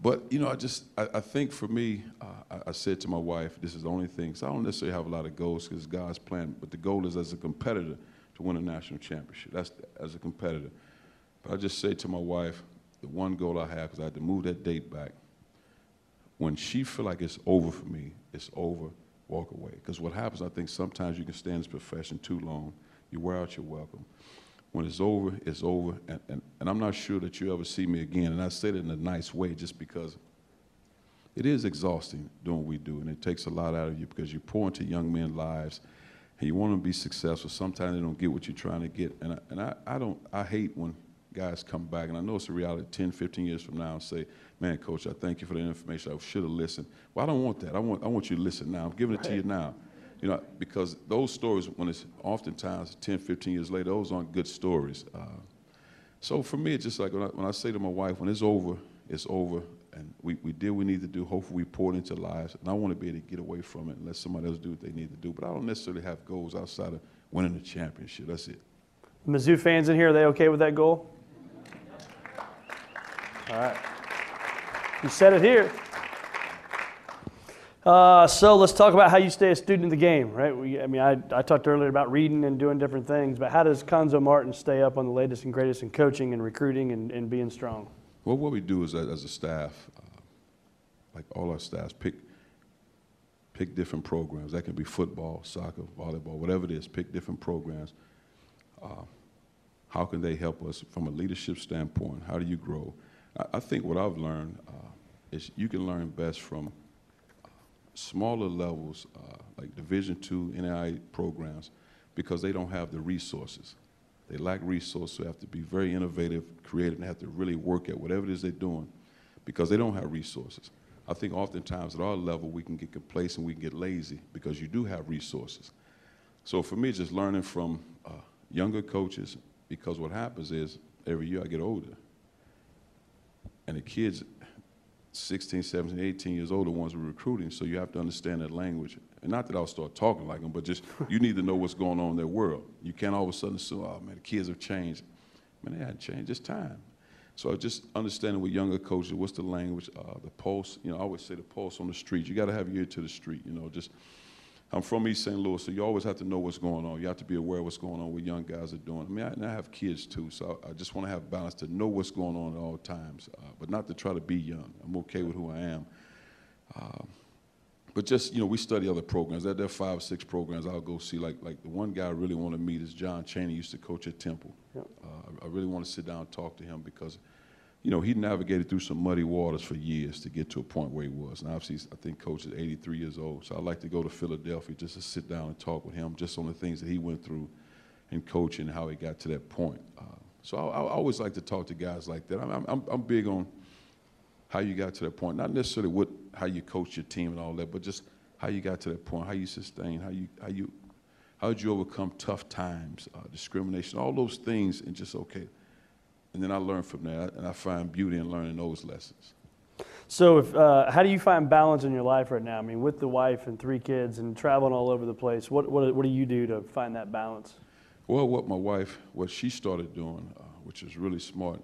But, you know, I just, I, I think for me, uh, I, I, said to my wife, this is the only thing, because I don't necessarily have a lot of goals because God's plan, but the goal is as a competitor to win a national championship. That's as a competitor. But I just say to my wife, the one goal I have, because I had to move that date back, when she feel like it's over for me, it's over walk away. Because what happens, I think sometimes you can stay in this profession too long, you wear out your welcome. When it's over, it's over. And, and, and I'm not sure that you ever see me again. And I say it in a nice way just because it is exhausting doing what we do. And it takes a lot out of you because you pour into young men's lives and you want them to be successful. Sometimes they don't get what you're trying to get. And I, and I, I don't, I hate when guys come back, and I know it's a reality 10, 15 years from now and say, man, coach, I thank you for the information. I should have listened. Well, I don't want that. I want, I want you to listen now. I'm giving it to you now. You know, because those stories, when it's oftentimes 10, 15 years later, those aren't good stories. Uh, so for me, it's just like when I, when I say to my wife, when it's over, it's over. And we, we did what we need to do. Hopefully, we poured into lives. And I want to be able to get away from it and let somebody else do what they need to do. But I don't necessarily have goals outside of winning the championship. That's it. Mizzou fans in here, are they okay with that goal? All right. You said it here. Uh, so let's talk about how you stay a student of the game, right? We, I mean, I, I talked earlier about reading and doing different things, but how does Cuonzo Martin stay up on the latest and greatest in coaching and recruiting and, and being strong? Well, what we do is that as a staff, uh, like all our staffs, pick pick different programs. That can be football, soccer, volleyball, whatever it is. Pick different programs. Uh, how can they help us from a leadership standpoint? How do you grow? I, I think what I've learned uh, is you can learn best from uh, smaller levels, uh, like Division two NAIA programs, because they don't have the resources. They lack resources, so they have to be very innovative, creative, and have to really work at whatever it is they're doing because they don't have resources. I think oftentimes at our level we can get complacent, we can get lazy because you do have resources. So for me, just learning from uh, younger coaches because what happens is every year I get older. And the kids, 16, 17, 18 years old, are the ones we're recruiting, so you have to understand that language. And not that I'll start talking like them, but just you need to know what's going on in their world. You can't all of a sudden assume, oh man, the kids have changed. Man, they hadn't changed, it's time. So just understanding with younger coaches, what's the language, uh, the pulse. You know, I always say the pulse on the street. You got to have your ear to the street. You know, just I'm from East St. Louis, so you always have to know what's going on. You have to be aware of what's going on, what young guys are doing. I mean, I, and I have kids too, so I, I just want to have balance to know what's going on at all times, uh, but not to try to be young. I'm okay with who I am. Uh, but just you know, we study other programs. There, there are five or six programs I'll go see. Like like the one guy I really want to meet is John Chaney. Used to coach at Temple. Yep. Uh, I really want to sit down and talk to him because you know, he navigated through some muddy waters for years to get to a point where he was. And obviously, I think Coach is 83 years old. So I'd like to go to Philadelphia just to sit down and talk with him just on the things that he went through in coaching and how he got to that point. Uh, so I, I, always like to talk to guys like that. I'm, I'm, I'm, big on how you got to that point, not necessarily what, how you coach your team and all that, but just how you got to that point, how you sustain, how you, how you, how did you overcome tough times, uh, discrimination, all those things, and just okay and then I learned from that, and I find beauty in learning those lessons. So, if, uh, how do you find balance in your life right now? I mean, with the wife and three kids and traveling all over the place, what, what, what do you do to find that balance? Well, what my wife, what she started doing, uh, which is really smart,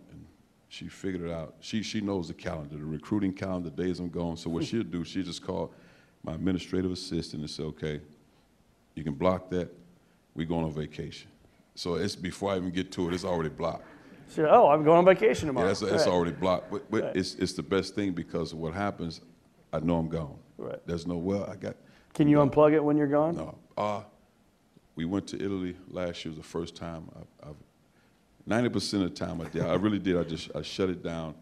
she figured it out. She, she knows the calendar, the recruiting calendar, the days I'm gone. So what she'll do, she just call my administrative assistant and say, okay, you can block that. We're going on vacation. So it's before I even get to it, it's already blocked. So, oh, I'm going on vacation tomorrow. Yeah, it's, it's already blocked. But, but right. it's, it's the best thing because what happens, I know I'm gone. Right. There's no, well, I got. Can you unplug it when you're gone? No. Uh, we went to Italy last year. was the first time. I, I've, 90% of the time I did. I really did. I just I shut it down.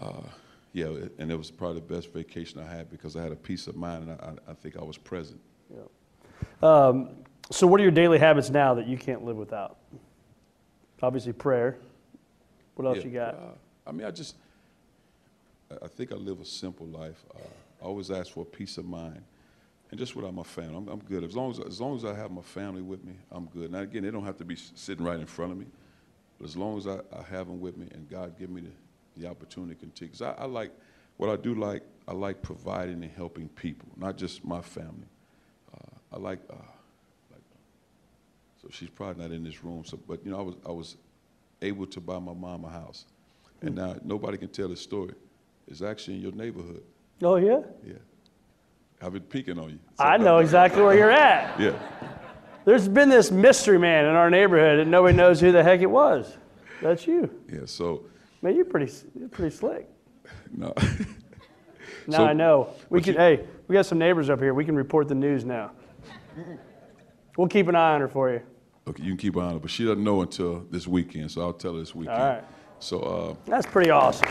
Uh, yeah, and it was probably the best vacation I had because I had a peace of mind and I, I think I was present. Yeah. Um, so, what are your daily habits now that you can't live without? Obviously, prayer. What else yeah, you got? Uh, I mean, I just, I think I live a simple life. Uh, I always ask for a peace of mind. And just without my family, I'm, I'm, good. As long as, as long as I have my family with me, I'm good. Now, again, they don't have to be sitting right in front of me. But as long as I, I have them with me and God give me the, the opportunity to continue. Because I, I like, what I do like, I like providing and helping people, not just my family. Uh, I like uh, so she's probably not in this room. So, but you know, I was I was able to buy my mom a house, and mm. now nobody can tell the story. It's actually in your neighborhood. Oh yeah. Yeah. I've been peeking on you. So I know exactly where you're at. Yeah. There's been this mystery man in our neighborhood, and nobody knows who the heck it was. That's you. Yeah. So. Man, you're pretty you're pretty slick. No. now so, I know. We can. You, hey, we got some neighbors up here. We can report the news now. We'll keep an eye on her for you. Okay, you can keep an eye on her, but she doesn't know until this weekend, so I'll tell her this weekend. All right. So uh, that's pretty awesome.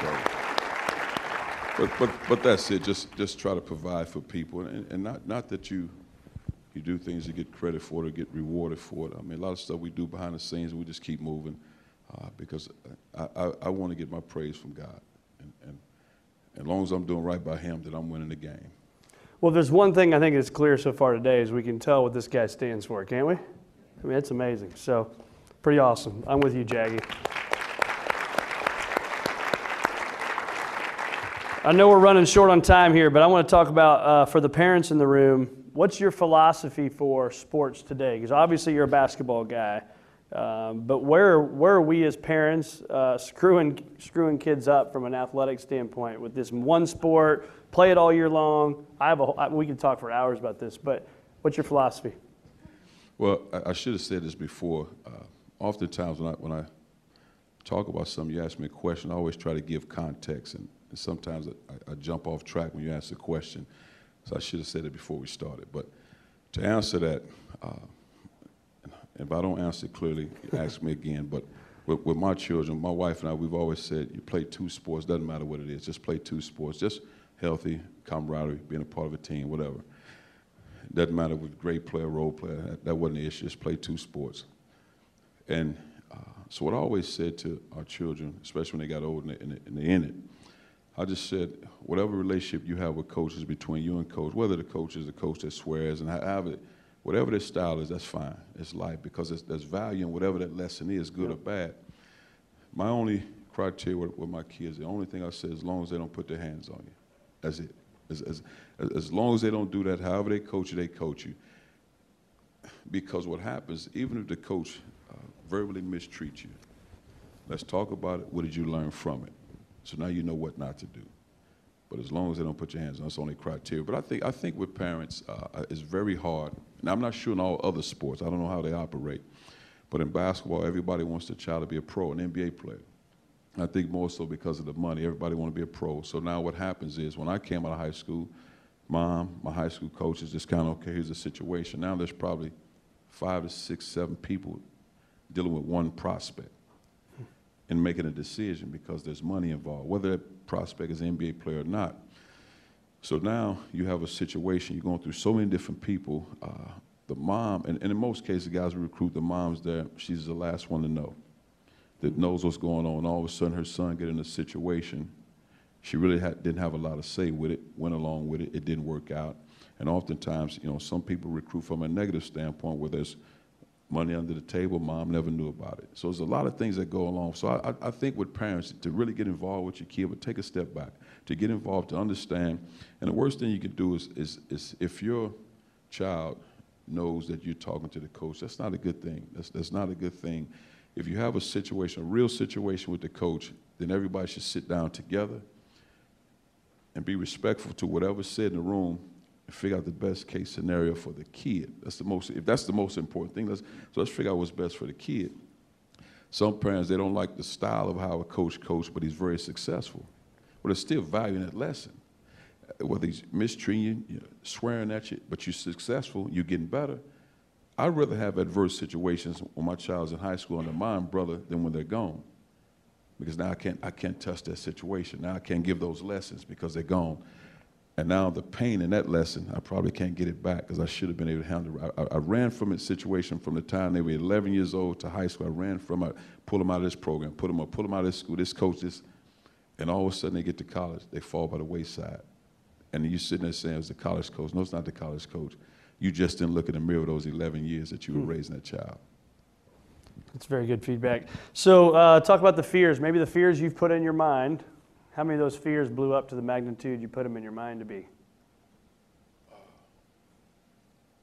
So, but but but that's it. Just just try to provide for people, and, and not not that you you do things to get credit for it or get rewarded for it. I mean, a lot of stuff we do behind the scenes, we just keep moving. uh, because I, I, I want to get my praise from God. And, and as long as I'm doing right by Him, that I'm winning the game. Well, there's one thing I think is clear so far today is we can tell what this guy stands for, can't we? I mean, it's amazing. So, pretty awesome. I'm with you, Jaggy. I know we're running short on time here, but I want to talk about uh, for the parents in the room. What's your philosophy for sports today? Because obviously you're a basketball guy, um, but where where are we as parents uh, screwing screwing kids up from an athletic standpoint with this one sport? Play it all year long. I have a we can talk for hours about this, but what's your philosophy? Well, I, I should have said this before. Uh, oftentimes when I when I talk about something, you ask me a question. I always try to give context and and sometimes I, I, jump off track when you ask a question. So I should have said it before we started. But to answer that, uh, if I don't answer it clearly, ask me again. But with, with, my children, my wife and I, we've always said you play two sports, doesn't matter what it is, just play two sports. Just healthy, camaraderie, being a part of a team, whatever. Doesn't matter with great player, role player, that, that wasn't the issue, just play two sports. And uh, so what I always said to our children, especially when they got older and, and they're in it, I just said, whatever relationship you have with coaches between you and coach, whether the coach is the coach that swears and however, whatever their style is, that's fine. It's life because there's value in whatever that lesson is, good or bad. My only criteria with, with, my kids, the only thing I say, as long as they don't put their hands on you, that's it. As, as, as long as they don't do that, however they coach you, they coach you. Because what happens, even if the coach uh, verbally mistreats you, let's talk about it. What did you learn from it? So now you know what not to do. But as long as they don't put your hands on, that's the only criteria. But I think, I think with parents, uh, it's very hard. Now, I'm not sure in all other sports. I don't know how they operate. But in basketball, everybody wants their child to be a pro, an NBA player. I think more so because of the money. Everybody want to be a pro. So now what happens is when I came out of high school, mom, my high school coach is just kind of, okay, here's the situation. Now there's probably five to six, seven people dealing with one prospect and making a decision because there's money involved, whether that prospect is an NBA player or not. So now you have a situation, you're going through so many different people. Uh, the mom, and, and, in most cases, the guys we recruit, the mom's there, she's the last one to know, that knows what's going on. All of a sudden, her son get in a situation. She really had, didn't have a lot of say with it, went along with it, it didn't work out. And oftentimes, you know, some people recruit from a negative standpoint where there's money under the table. Mom never knew about it. So there's a lot of things that go along. So I, I think with parents, to really get involved with your kid, but take a step back, to get involved, to understand. And the worst thing you can do is, is, is if your child knows that you're talking to the coach, that's not a good thing. That's, that's not a good thing. If you have a situation, a real situation with the coach, then everybody should sit down together and be respectful to whatever's said in the room figure out the best case scenario for the kid. That's the most, if that's the most important thing, let's, so let's figure out what's best for the kid. Some parents, they don't like the style of how a coach coached, but he's very successful. But there's still value in that lesson. Whether he's mistreating you, you know, swearing at you, but you're successful, you're getting better. I'd rather have adverse situations when my child's in high school under my brother than when they're gone. Because now I can't, I can't touch that situation. Now I can't give those lessons because they're gone. And now the pain in that lesson, I probably can't get it back because I should have been able to handle it. I, I, ran from a situation from the time they were 11 years old to high school. I ran from it, pull them out of this program, put them up, pull them out of this school, this coach, this, and all of a sudden they get to college, they fall by the wayside. And you're sitting there saying, it's the college coach. No, it's not the college coach. You just didn't look in the mirror those 11 years that you were hmm. raising that child. That's very good feedback. So, uh, talk about the fears. Maybe the fears you've put in your mind how many of those fears blew up to the magnitude you put them in your mind to be? Uh,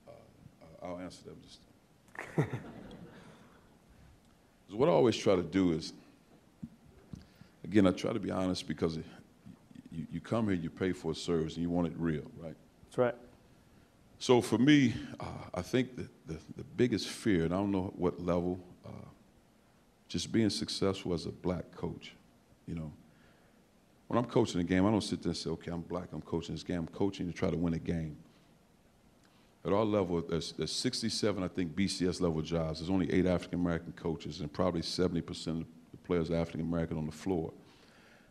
uh, I'll answer them just. what I always try to do is, again, I try to be honest because you, you come here, you pay for a service, and you want it real, right? That's right. So for me, uh, I think the, the, the, biggest fear, and I don't know what level, uh, just being successful as a black coach, you know, when I'm coaching a game, I don't sit there and say, okay, I'm black, I'm coaching this game. I'm coaching to try to win a game. At our level, there's, there's 67, I think, BCS level jobs. There's only eight African American coaches, and probably 70% of the players are African American on the floor.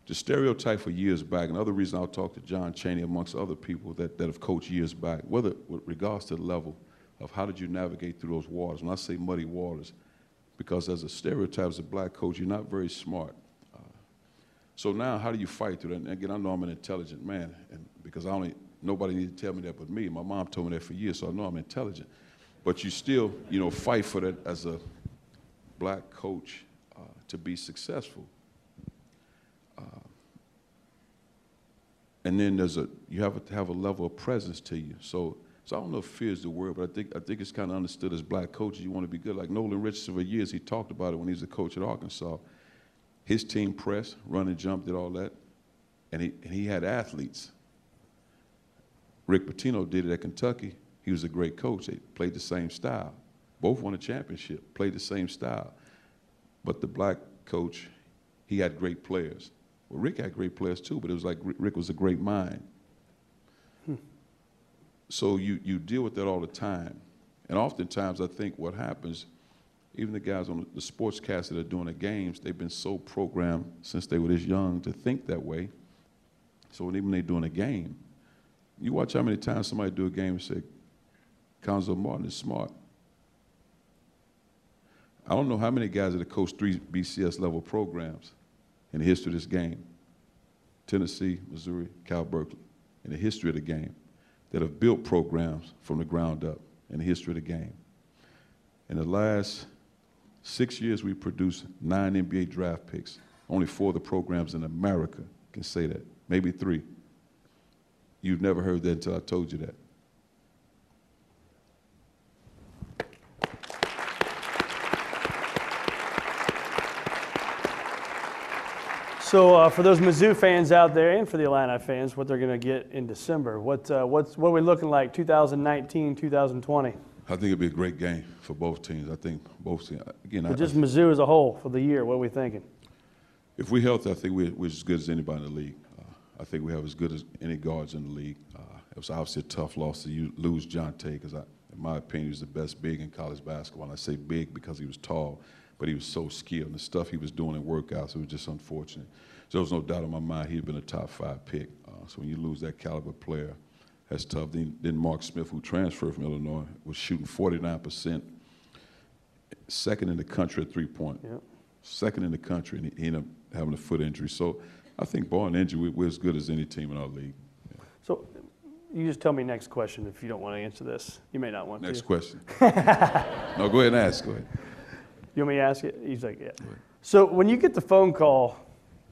The stereotype for years back, another reason I'll talk to John Chaney amongst other people that, that have coached years back, whether with regards to the level of how did you navigate through those waters. When I say muddy waters, because as a stereotype, as a black coach, you're not very smart. So now, how do you fight through that? And again, I know I'm an intelligent man, and because I only nobody needs to tell me that but me. My mom told me that for years, so I know I'm intelligent. But you still, you know, fight for that as a black coach uh, to be successful. Uh, and then there's a you have to have a level of presence to you. So so I don't know if fear is the word, but I think I think it's kind of understood as black coaches. You want to be good. Like Nolan Richardson for years, he talked about it when he was a coach at Arkansas. His team pressed, run and jump, did all that, and he and he had athletes. Rick Pitino did it at Kentucky. He was a great coach. They played the same style. Both won a championship, played the same style. But the black coach, he had great players. Well, Rick had great players too, but it was like Rick was a great mind. Hmm. So you, you deal with that all the time. And oftentimes, I think what happens, even the guys on the sportscasts that are doing the games, they've been so programmed since they were this young to think that way. So when, even they're doing a game, you watch how many times somebody do a game and say, Cuonzo Martin is smart. I don't know how many guys that have coached three BCS level programs in the history of this game Tennessee, Missouri, Cal Berkeley, in the history of the game that have built programs from the ground up in the history of the game. In the last six years, we produced nine NBA draft picks. Only four of the programs in America can say that, maybe three. You've never heard that until I told you that. So uh, for those Mizzou fans out there and for the Illini fans, what they're going to get in December, what, uh, what's, what are we looking like 2019, 2020? I think it'd be a great game for both teams. I think both teams. Again, I, just Mizzou as a whole for the year. What are we thinking? If we're healthy, I think we're, we're as good as anybody in the league. Uh, I think we have as good as any guards in the league. Uh, it was obviously a tough loss to lose Jontay because, in my opinion, he was the best big in college basketball. And I say big because he was tall but he was so skilled. And the stuff he was doing in workouts, it was just unfortunate. So there was no doubt in my mind he'd been a top five pick. Uh, so when you lose that caliber player, that's tough. Then, then Mark Smith, who transferred from Illinois, was shooting 49%, second in the country at three point. Yep. Second in the country, and he ended up having a foot injury. So I think, barring injury, we're as good as any team in our league. Yeah. So you just tell me next question if you don't want to answer this. You may not want next to. Next question. no, go ahead and ask. Go ahead. You want me to ask it? He's like, yeah. So when you get the phone call,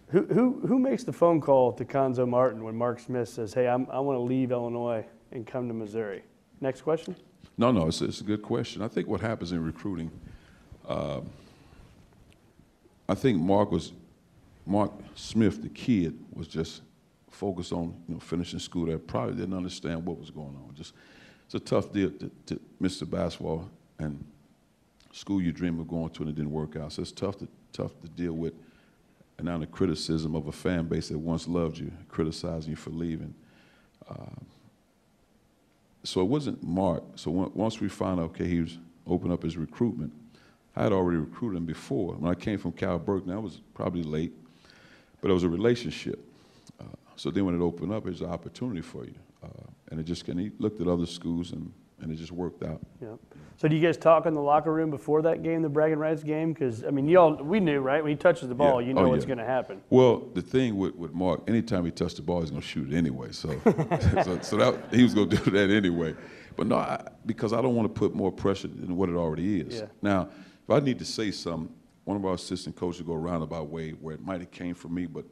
who, who, makes the phone call to Cuonzo Martin when Mark Smith says, hey, I'm, I want to leave Illinois and come to Missouri? Next question? No, no, it's, it's a good question. I think what happens in recruiting, uh, I think Mark was, Mark Smith, the kid, was just focused on you know, finishing school there. Probably didn't understand what was going on. Just it's a tough deal to, to miss the basketball and school you dream of going to and it didn't work out. So it's tough to, tough to deal with. And now the criticism of a fan base that once loved you, criticizing you for leaving. Uh, so it wasn't Mark. So once we found out, okay, he was open up his recruitment, I had already recruited him before. When I came from Cal Berkeley, I was probably late, but it was a relationship. Uh, so then when it opened up, it was an opportunity for you. Uh, and it just, and he looked at other schools and and it just worked out. Yeah. So do you guys talk in the locker room before that game, the bragging rights game? Because I mean, y'all, we knew, right? When he touches the ball, yeah. you know oh, what's yeah. going to happen. Well, the thing with, with Mark, anytime he touched the ball, he's going to shoot it anyway. So, so, so, that he was going to do that anyway. But no, I, because I don't want to put more pressure than what it already is. Yeah. Now, if I need to say something, one of our assistant coaches go around about way where it might have came from me, but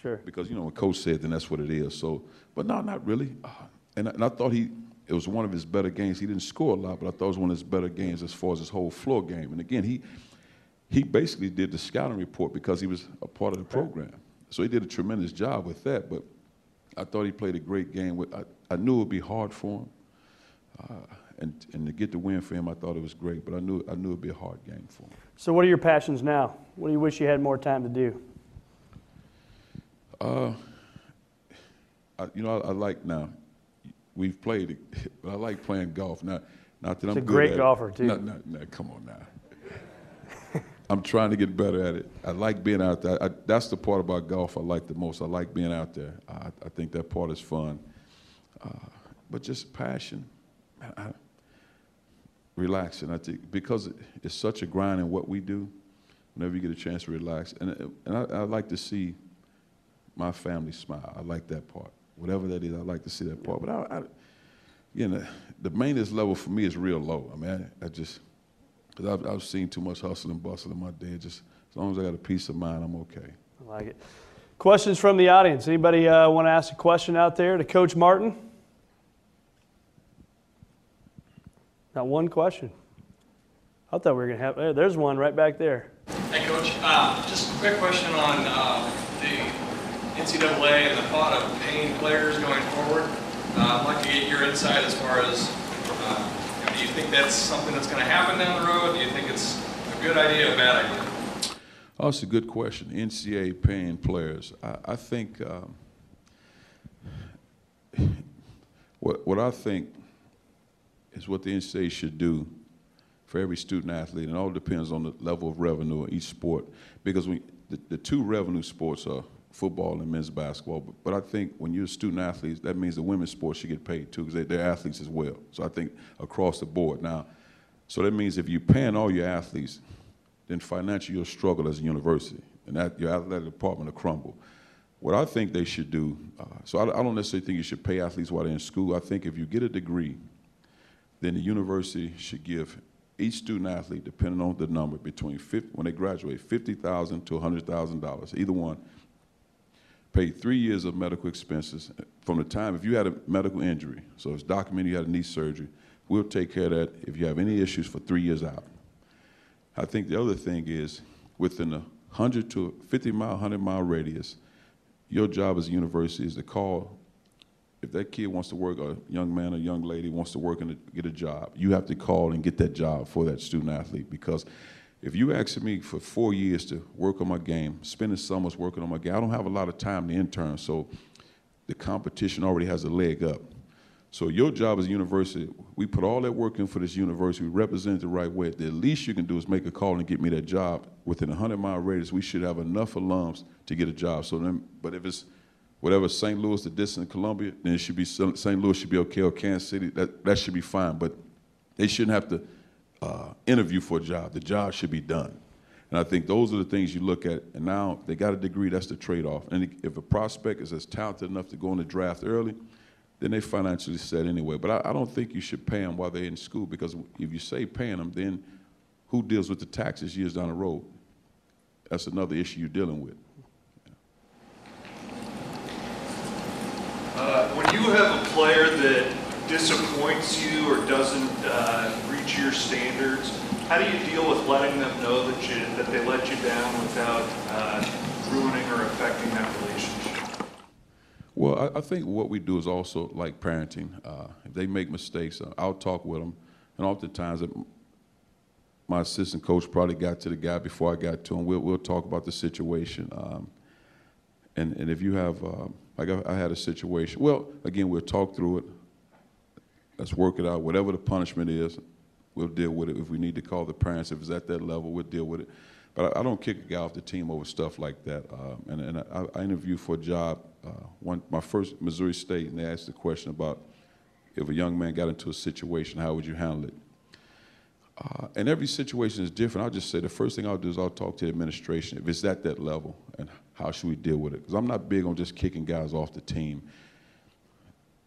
sure, because you know when coach said, then that's what it is. So, but no, not really. Uh, and, and I thought he it was one of his better games. He didn't score a lot, but I thought it was one of his better games as far as his whole floor game. And again, he he basically did the scouting report because he was a part of the program. So he did a tremendous job with that. But I thought he played a great game. With, I, I knew it would be hard for him. Uh, and, and to get the win for him, I thought it was great. But I knew, I knew it would be a hard game for him. So what are your passions now? What do you wish you had more time to do? Uh, I, you know, I, I like now we've played it, but I like playing golf. Not, not that He's I'm a great at golfer too. No, no, no, come on now. I'm trying to get better at it. I like being out there. I, that's the part about golf I like the most. I like being out there. I, I think that part is fun. Uh, but just passion. I, relaxing. I think because it's such a grind in what we do, whenever you get a chance to relax, and and I, I like to see my family smile. I like that part. Whatever that is, I like to see that part. But I, I you know, the maintenance level for me is real low. I mean, I, I just because I've, I've seen too much hustle and bustle in my day. Just as long as I got a peace of mind, I'm okay. I like it. Questions from the audience? Anybody uh, want to ask a question out there to Coach Martin? Not one question. I thought we were going to have. There's one right back there. Hey, Coach. Uh, just a quick question on uh, the NCAA and the thought of paying players going forward. Uh, I'd like to get your insight as far as uh, do you think that's something that's going to happen down the road? Do you think it's a good idea or a bad idea? Oh, it's a good question. NCAA paying players. I, I think um, what what I think is what the NCAA should do for every student athlete, and all depends on the level of revenue in each sport. Because we, the, the two revenue sports are football and men's basketball. But, but I think when you're a student athlete, that means the women's sports should get paid too, because they, are athletes as well. So I think across the board. Now, so that means if you're paying all your athletes, then financially you'll struggle as a university, and that your athletic department will crumble. What I think they should do, uh, so I, I don't necessarily think you should pay athletes while they're in school. I think if you get a degree, then the university should give each student athlete, depending on the number, between 50, when they graduate, 50,000 to $100,000, either one, pay three years of medical expenses from the time, if you had a medical injury, so it's documented you had a knee surgery, we'll take care of that if you have any issues for three years out. I think the other thing is within a 100 to 50 mile, 100 mile radius, your job as a university is to call if that kid wants to work, a young man or young lady wants to work and get a job, you have to call and get that job for that student athlete. Because if you ask me for four years to work on my game, spending summers working on my game, I don't have a lot of time to intern, so the competition already has a leg up. So your job as a university, we put all that work in for this university, we represent it the right way. The least you can do is make a call and get me that job. Within a 100 mile radius, we should have enough alums to get a job. So then, but if it's whatever St. Louis, the distance Columbia, then it should be St. Louis should be okay or Kansas City. That that should be fine. But they shouldn't have to uh, interview for a job. The job should be done. And I think those are the things you look at. And now they got a degree. That's the trade-off. And if a prospect is as talented enough to go in the draft early, then they financially set anyway. But I, I don't think you should pay them while they're in school because if you say paying them, then who deals with the taxes years down the road? That's another issue you're dealing with. Uh, when you have a player that disappoints you or doesn't uh, reach your standards, how do you deal with letting them know that you that they let you down without uh, ruining or affecting that relationship? Well, I, I, think what we do is also like parenting. Uh, if they make mistakes, uh, I'll talk with them, and oftentimes my assistant coach probably got to the guy before I got to him. We'll, we'll talk about the situation. Um, and, and if you have uh, like I, I had a situation. Well, again, we'll talk through it. Let's work it out. Whatever the punishment is, we'll deal with it. If we need to call the parents, if it's at that level, we'll deal with it. But I, I don't kick a guy off the team over stuff like that. Uh, and and I, I, interviewed for a job, uh, one, my first Missouri State, and they asked the question about if a young man got into a situation, how would you handle it? Uh, and every situation is different. I'll just say the first thing I'll do is I'll talk to the administration if it's at that level and how should we deal with it? Because I'm not big on just kicking guys off the team,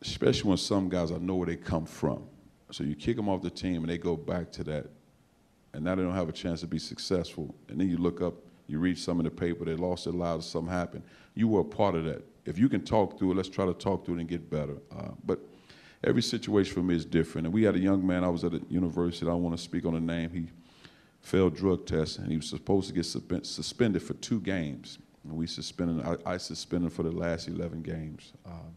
especially when some guys I know where they come from. So you kick them off the team and they go back to that, and now they don't have a chance to be successful. And then you look up, you read some in the paper, they lost their lives, something happened. You were a part of that. If you can talk through it, let's try to talk through it and get better. Uh, but every situation for me is different. And we had a young man, I was at a university, I don't want to speak on the name, he failed drug tests, and he was supposed to get suspended for two games. And we suspended, I, I, suspended for the last 11 games. Um,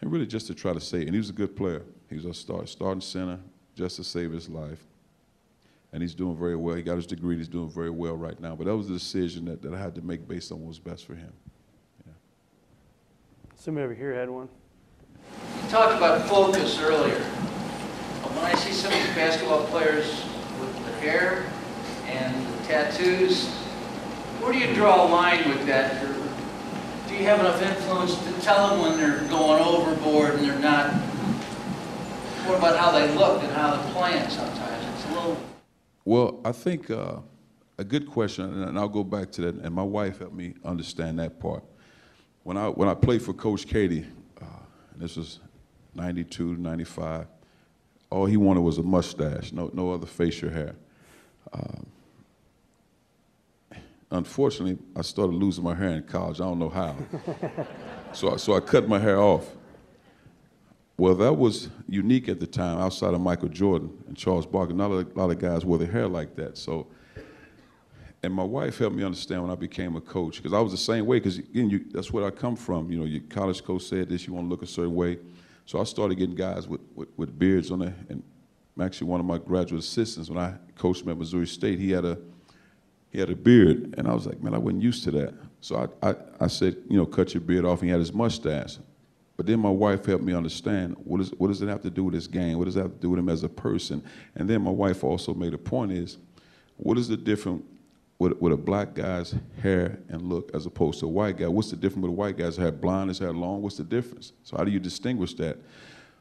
and really just to try to save. and he was a good player. He was a start, starting center just to save his life. And he's doing very well. He got his degree. He's doing very well right now. But that was the decision that, that I had to make based on what was best for him. Yeah. Somebody over here had one. You talked about focus earlier. Uh, when I see some of these basketball players with the hair and the tattoos, where do you draw a line with that? Or do you have enough influence to tell them when they're going overboard and they're not? What about how they look and how they're playing sometimes? will Well, I think uh, a good question, and I'll go back to that. And my wife helped me understand that part. When I when I played for Coach Keady, uh, this was '92, '95. All he wanted was a mustache, no no other facial hair. Um, unfortunately, I started losing my hair in college. I don't know how. so I, so I cut my hair off. Well, that was unique at the time, outside of Michael Jordan and Charles Barkley. Not a lot of guys wore their hair like that. So, and my wife helped me understand when I became a coach, because I was the same way. Because again, you, that's where I come from. You know, your college coach said this, you want to look a certain way. So I started getting guys with, with, with beards on there. And actually, one of my graduate assistants, when I coached him at Missouri State, he had a he had a beard, and I was like, man, I wasn't used to that. So I, I, I said, you know, cut your beard off. And he had his mustache. But then my wife helped me understand what, is, what does it have to do with this game? What does it have to do with him as a person? And then my wife also made a point is, what is the difference with, with a black guy's hair and look as opposed to a white guy? What's the difference with a white guy's hair blonde, his hair long? What's the difference? So how do you distinguish that?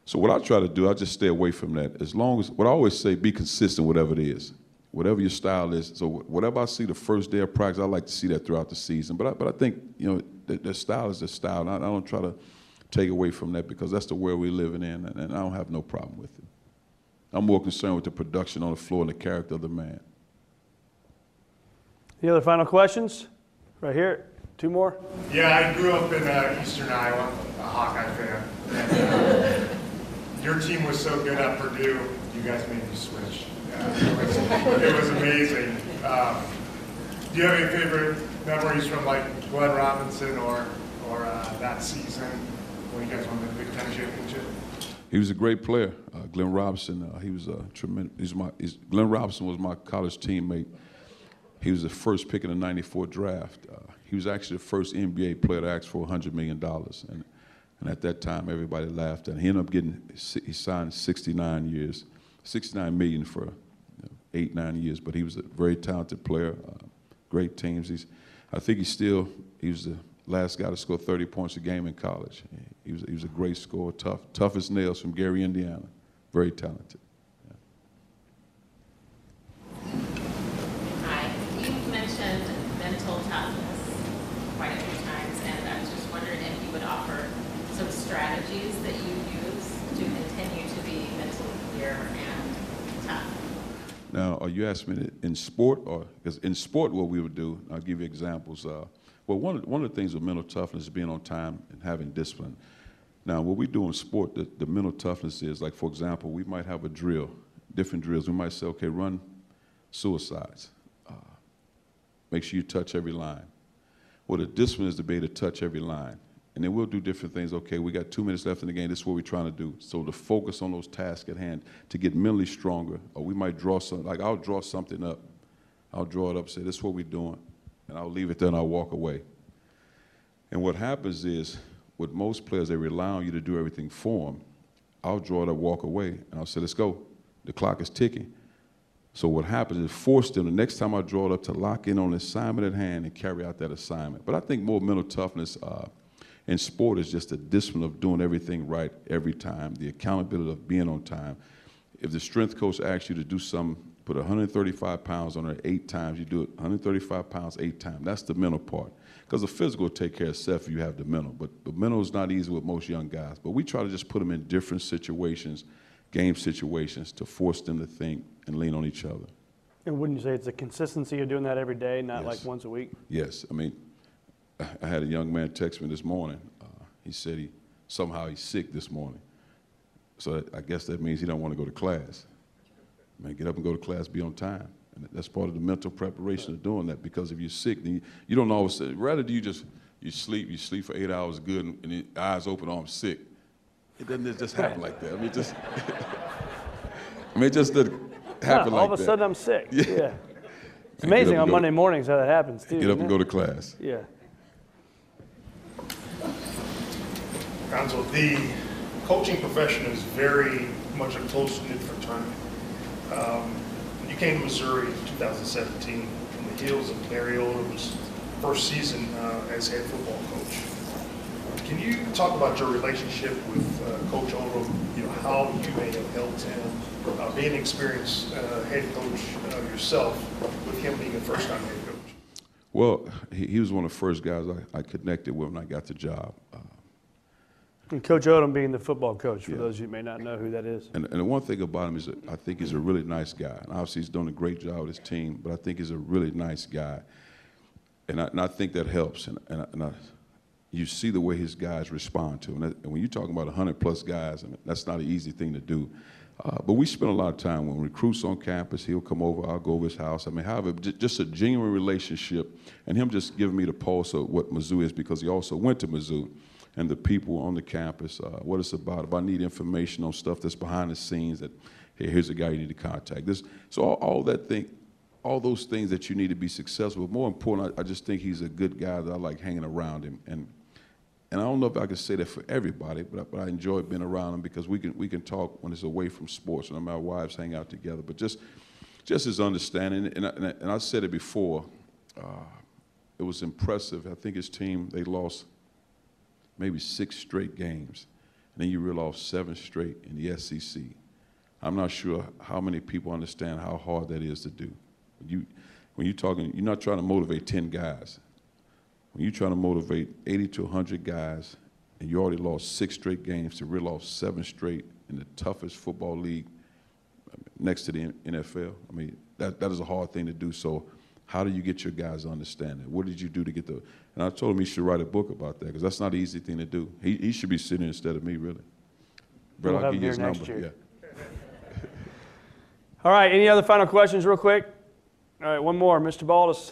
So what I try to do, I just stay away from that. As long as, what I always say, be consistent, whatever it is. Whatever your style is. So whatever I see the first day of practice, I like to see that throughout the season. But I, but I think, you know, the, the style is the style. I, I don't try to take away from that because that's the world we're living in, and, and I don't have no problem with it. I'm more concerned with the production on the floor and the character of the man. Any other final questions? Right here. Two more. Yeah, I grew up in uh, eastern Iowa, a Hawkeye fan. And, uh, your team was so good at Purdue, you guys made me switch. It, was, amazing. Um, do you have any favorite memories from like Glenn Robinson or or uh, that season when you guys won the Big Ten championship? He was a great player, uh, Glenn Robinson. Uh, he was a tremendous. He's my. He's, Glenn Robinson was my college teammate. He was the first pick in the '94 draft. Uh, he was actually the first NBA player to ask for $100 million. And, and at that time, everybody laughed. And he ended up getting, he signed 69 years, 69 million for eight, nine years. But he was a very talented player, uh, great teams. He's, I think he's still, he was the last guy to score 30 points a game in college. He was, he was a great scorer, tough, tough as nails from Gary, Indiana. Very talented. Hi. You mentioned mental toughness quite a few times, and I was just wondering if you would offer some strategies that you use to continue to be mentally clear and tough. Now, are you asking me in sport, or because in sport, what we would do? I'll give you examples. Uh, well, one of, one of the things with mental toughness is being on time and having discipline. Now, what we do in sport, the, the mental toughness is like, for example, we might have a drill, different drills. We might say, okay, run suicides. Uh, make sure you touch every line. Well, the discipline is to be able to touch every line. And then we'll do different things. Okay, we got two minutes left in the game. This is what we're trying to do. So to focus on those tasks at hand, to get mentally stronger. Or we might draw something, like I'll draw something up. I'll draw it up, say, this is what we're doing and I'll leave it there and I'll walk away. And what happens is, with most players, they rely on you to do everything for them. I'll draw it up, walk away, and I'll say, let's go. The clock is ticking. So what happens is force them the next time I draw it up to lock in on the assignment at hand and carry out that assignment. But I think more mental toughness uh, in sport is just the discipline of doing everything right every time, the accountability of being on time. If the strength coach asks you to do something put 135 pounds on her eight times. You do it 135 pounds eight times. That's the mental part. Because the physical will take care of itself if you have the mental. But the mental is not easy with most young guys. But we try to just put them in different situations, game situations, to force them to think and lean on each other. And wouldn't you say it's a consistency of doing that every day, not yes. like once a week? Yes. I mean, I had a young man text me this morning. Uh, he said he somehow he's sick this morning. So I guess that means he don't want to go to class. Man, get up and go to class, be on time. And that's part of the mental preparation of doing that because if you're sick, then you, you don't always say, rather do you just, you sleep, you sleep for eight hours good and, and your eyes open, oh, I'm sick. It doesn't just happen like that. I mean, just, I mean, it just doesn't happen yeah, like All of a that. sudden I'm sick. Yeah. yeah. It's amazing on Monday mornings how that happens too. Get up and go to class. Yeah. Cuonzo, the coaching profession is very much a close-knit fraternity. Um, you came to Missouri in 2017 on the heels of Barry Odom's first season uh, as head football coach. Can you talk about your relationship with uh, Coach Odom? You know how you may have helped him, uh, being an experienced uh, head coach uh, yourself, with him being a first-time head coach. Well, he, he was one of the first guys I, I connected with when I got the job. And Coach Odom being the football coach, for Yeah. those of you who may not know who that is. And, and the one thing about him is that I think he's a really nice guy. And obviously, he's done a great job with his team, but I think he's a really nice guy. And I, and I think that helps. And, and, I, and I, you see the way his guys respond to him. And, that- when you're talking about 100 plus guys, I mean, that's not an easy thing to do. Uh, but we spend a lot of time when recruits on campus. He'll come over, I'll go over his house. I mean, however, just a genuine relationship, and him just giving me the pulse of what Mizzou is because he also went to Mizzou and the people on the campus, uh, what it's about. If I need information on stuff that's behind the scenes, that hey, here's a guy you need to contact. This, so all, all that thing, all those things that you need to be successful. More important, I, I just think he's a good guy that I like hanging around him. And and I don't know if I can say that for everybody, but I, but I enjoy being around him because we can we can talk when it's away from sports, and our wives hang out together. But just just his understanding, and I, and I, and I said it before, uh, it was impressive. I think his team they lost maybe six straight games, and then you reel off seven straight in the SEC. I'm not sure how many people understand how hard that is to do. You, when you're talking, you're not trying to motivate 10 guys. When you're trying to motivate 80 to 100 guys, and you already lost six straight games to reel off seven straight in the toughest football league next to the NFL, I mean, that, that is a hard thing to do. So, how do you get your guys to understand it? What did you do to get the? And I told him he should write a book about that because that's not an easy thing to do. He, he should be sitting instead of me, really. Brett, We'll I'll give you his number. year. Yeah. All right, any other final questions, real quick? All right, one more. Mr. Baldus.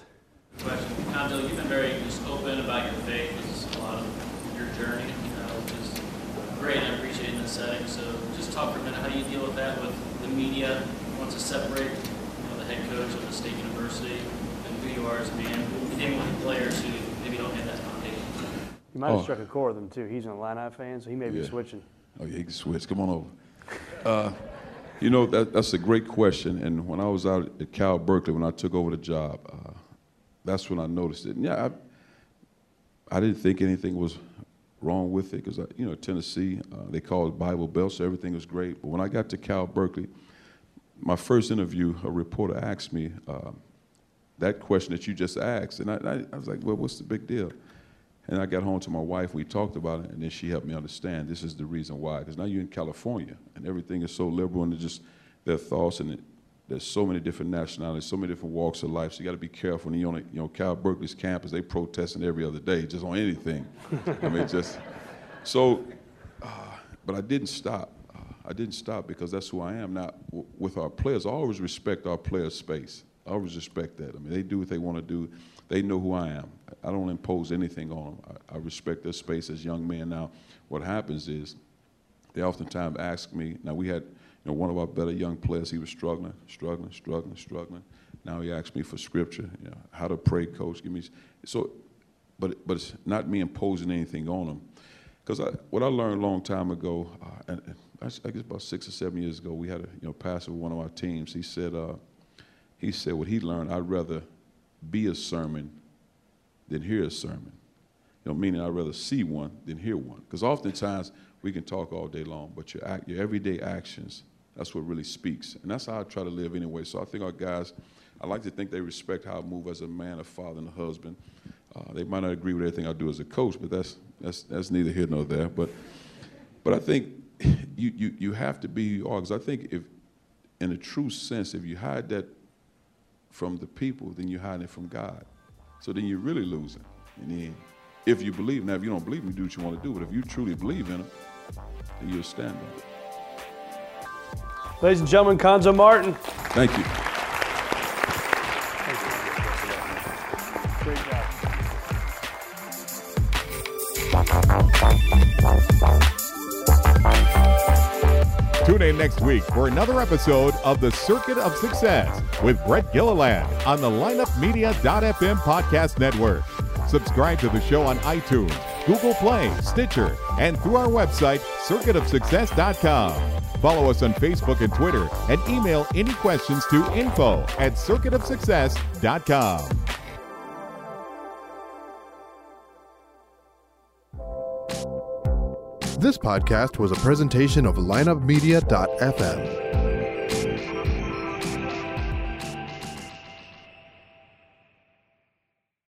question. Cuonzo, you've been very just open about your faith. This is a lot of your journey, uh, which is great. I appreciate it in this setting. So just talk for a minute. How do you deal with that with the media who wants to separate you know, the head coach of the state university and who you are as a man, and dealing with players who maybe don't have that foundation? You might have Oh. struck a chord with him, too. He's an Illini fan, so he may be Yeah. switching. Oh, yeah, he can switch. Come on over. Uh, you know, that, that's a great question. And when I was out at Cal Berkeley, when I took over the job, uh, that's when I noticed it. And yeah, I, I didn't think anything was wrong with it because, you know, Tennessee, uh, they call it Bible Belt, so everything was great. But when I got to Cal Berkeley, my first interview, a reporter asked me uh, that question that you just asked. And I, I, I was like, well, what's the big deal? And I got home to my wife, we talked about it, and then she helped me understand this is the reason why. Because now you're in California, and everything is so liberal, and just their thoughts, and it, there's so many different nationalities, so many different walks of life. So you got to be careful. And you're on, a, you know, Cal Berkeley's campus, they protesting every other day, just on anything. I mean, just so. Uh, but I didn't stop. Uh, I didn't stop because that's who I am. Now, with our players, I always respect our players' space. I always respect that. I mean, they do what they want to do. They know who I am. I don't impose anything on them. I, I respect their space as young men. Now, what happens is they oftentimes ask me. Now, we had you know, one of our better young players, he was struggling, struggling, struggling, struggling. Now he asked me for scripture, you know, how to pray, coach. Give me so, but but it's not me imposing anything on him, because I, what I learned a long time ago, uh, and I I guess about six or seven years ago, we had a you know pastor with one of our teams. He said uh, he said what he learned. I'd rather be a sermon than hear a sermon. You know, meaning I'd rather see one than hear one. Because oftentimes we can talk all day long, but your, act, your everyday actions, that's what really speaks. And that's how I try to live anyway. So I think our guys, I like to think they respect how I move as a man, a father, and a husband. Uh, they might not agree with everything I do as a coach, but that's, that's, that's neither here nor there. But, but I think you, you, you have to be who you are. Because I think if, in a true sense, if you hide that from the people, then you're hiding it from God. So then you're really losing in the end. If you believe, now if you don't believe, you do what you want to do. But if you truly believe in him, then you'll stand on it. Ladies and gentlemen, Cuonzo Martin. Thank you. Great job. Tune in next week for another episode of The Circuit of Success with Brett Gilliland on the lineupmedia.fm podcast network. Subscribe to the show on iTunes, Google Play, Stitcher, and through our website, circuitofsuccess.com. Follow us on Facebook and Twitter and email any questions to info at circuitofsuccess.com. This podcast was a presentation of lineupmedia.fm.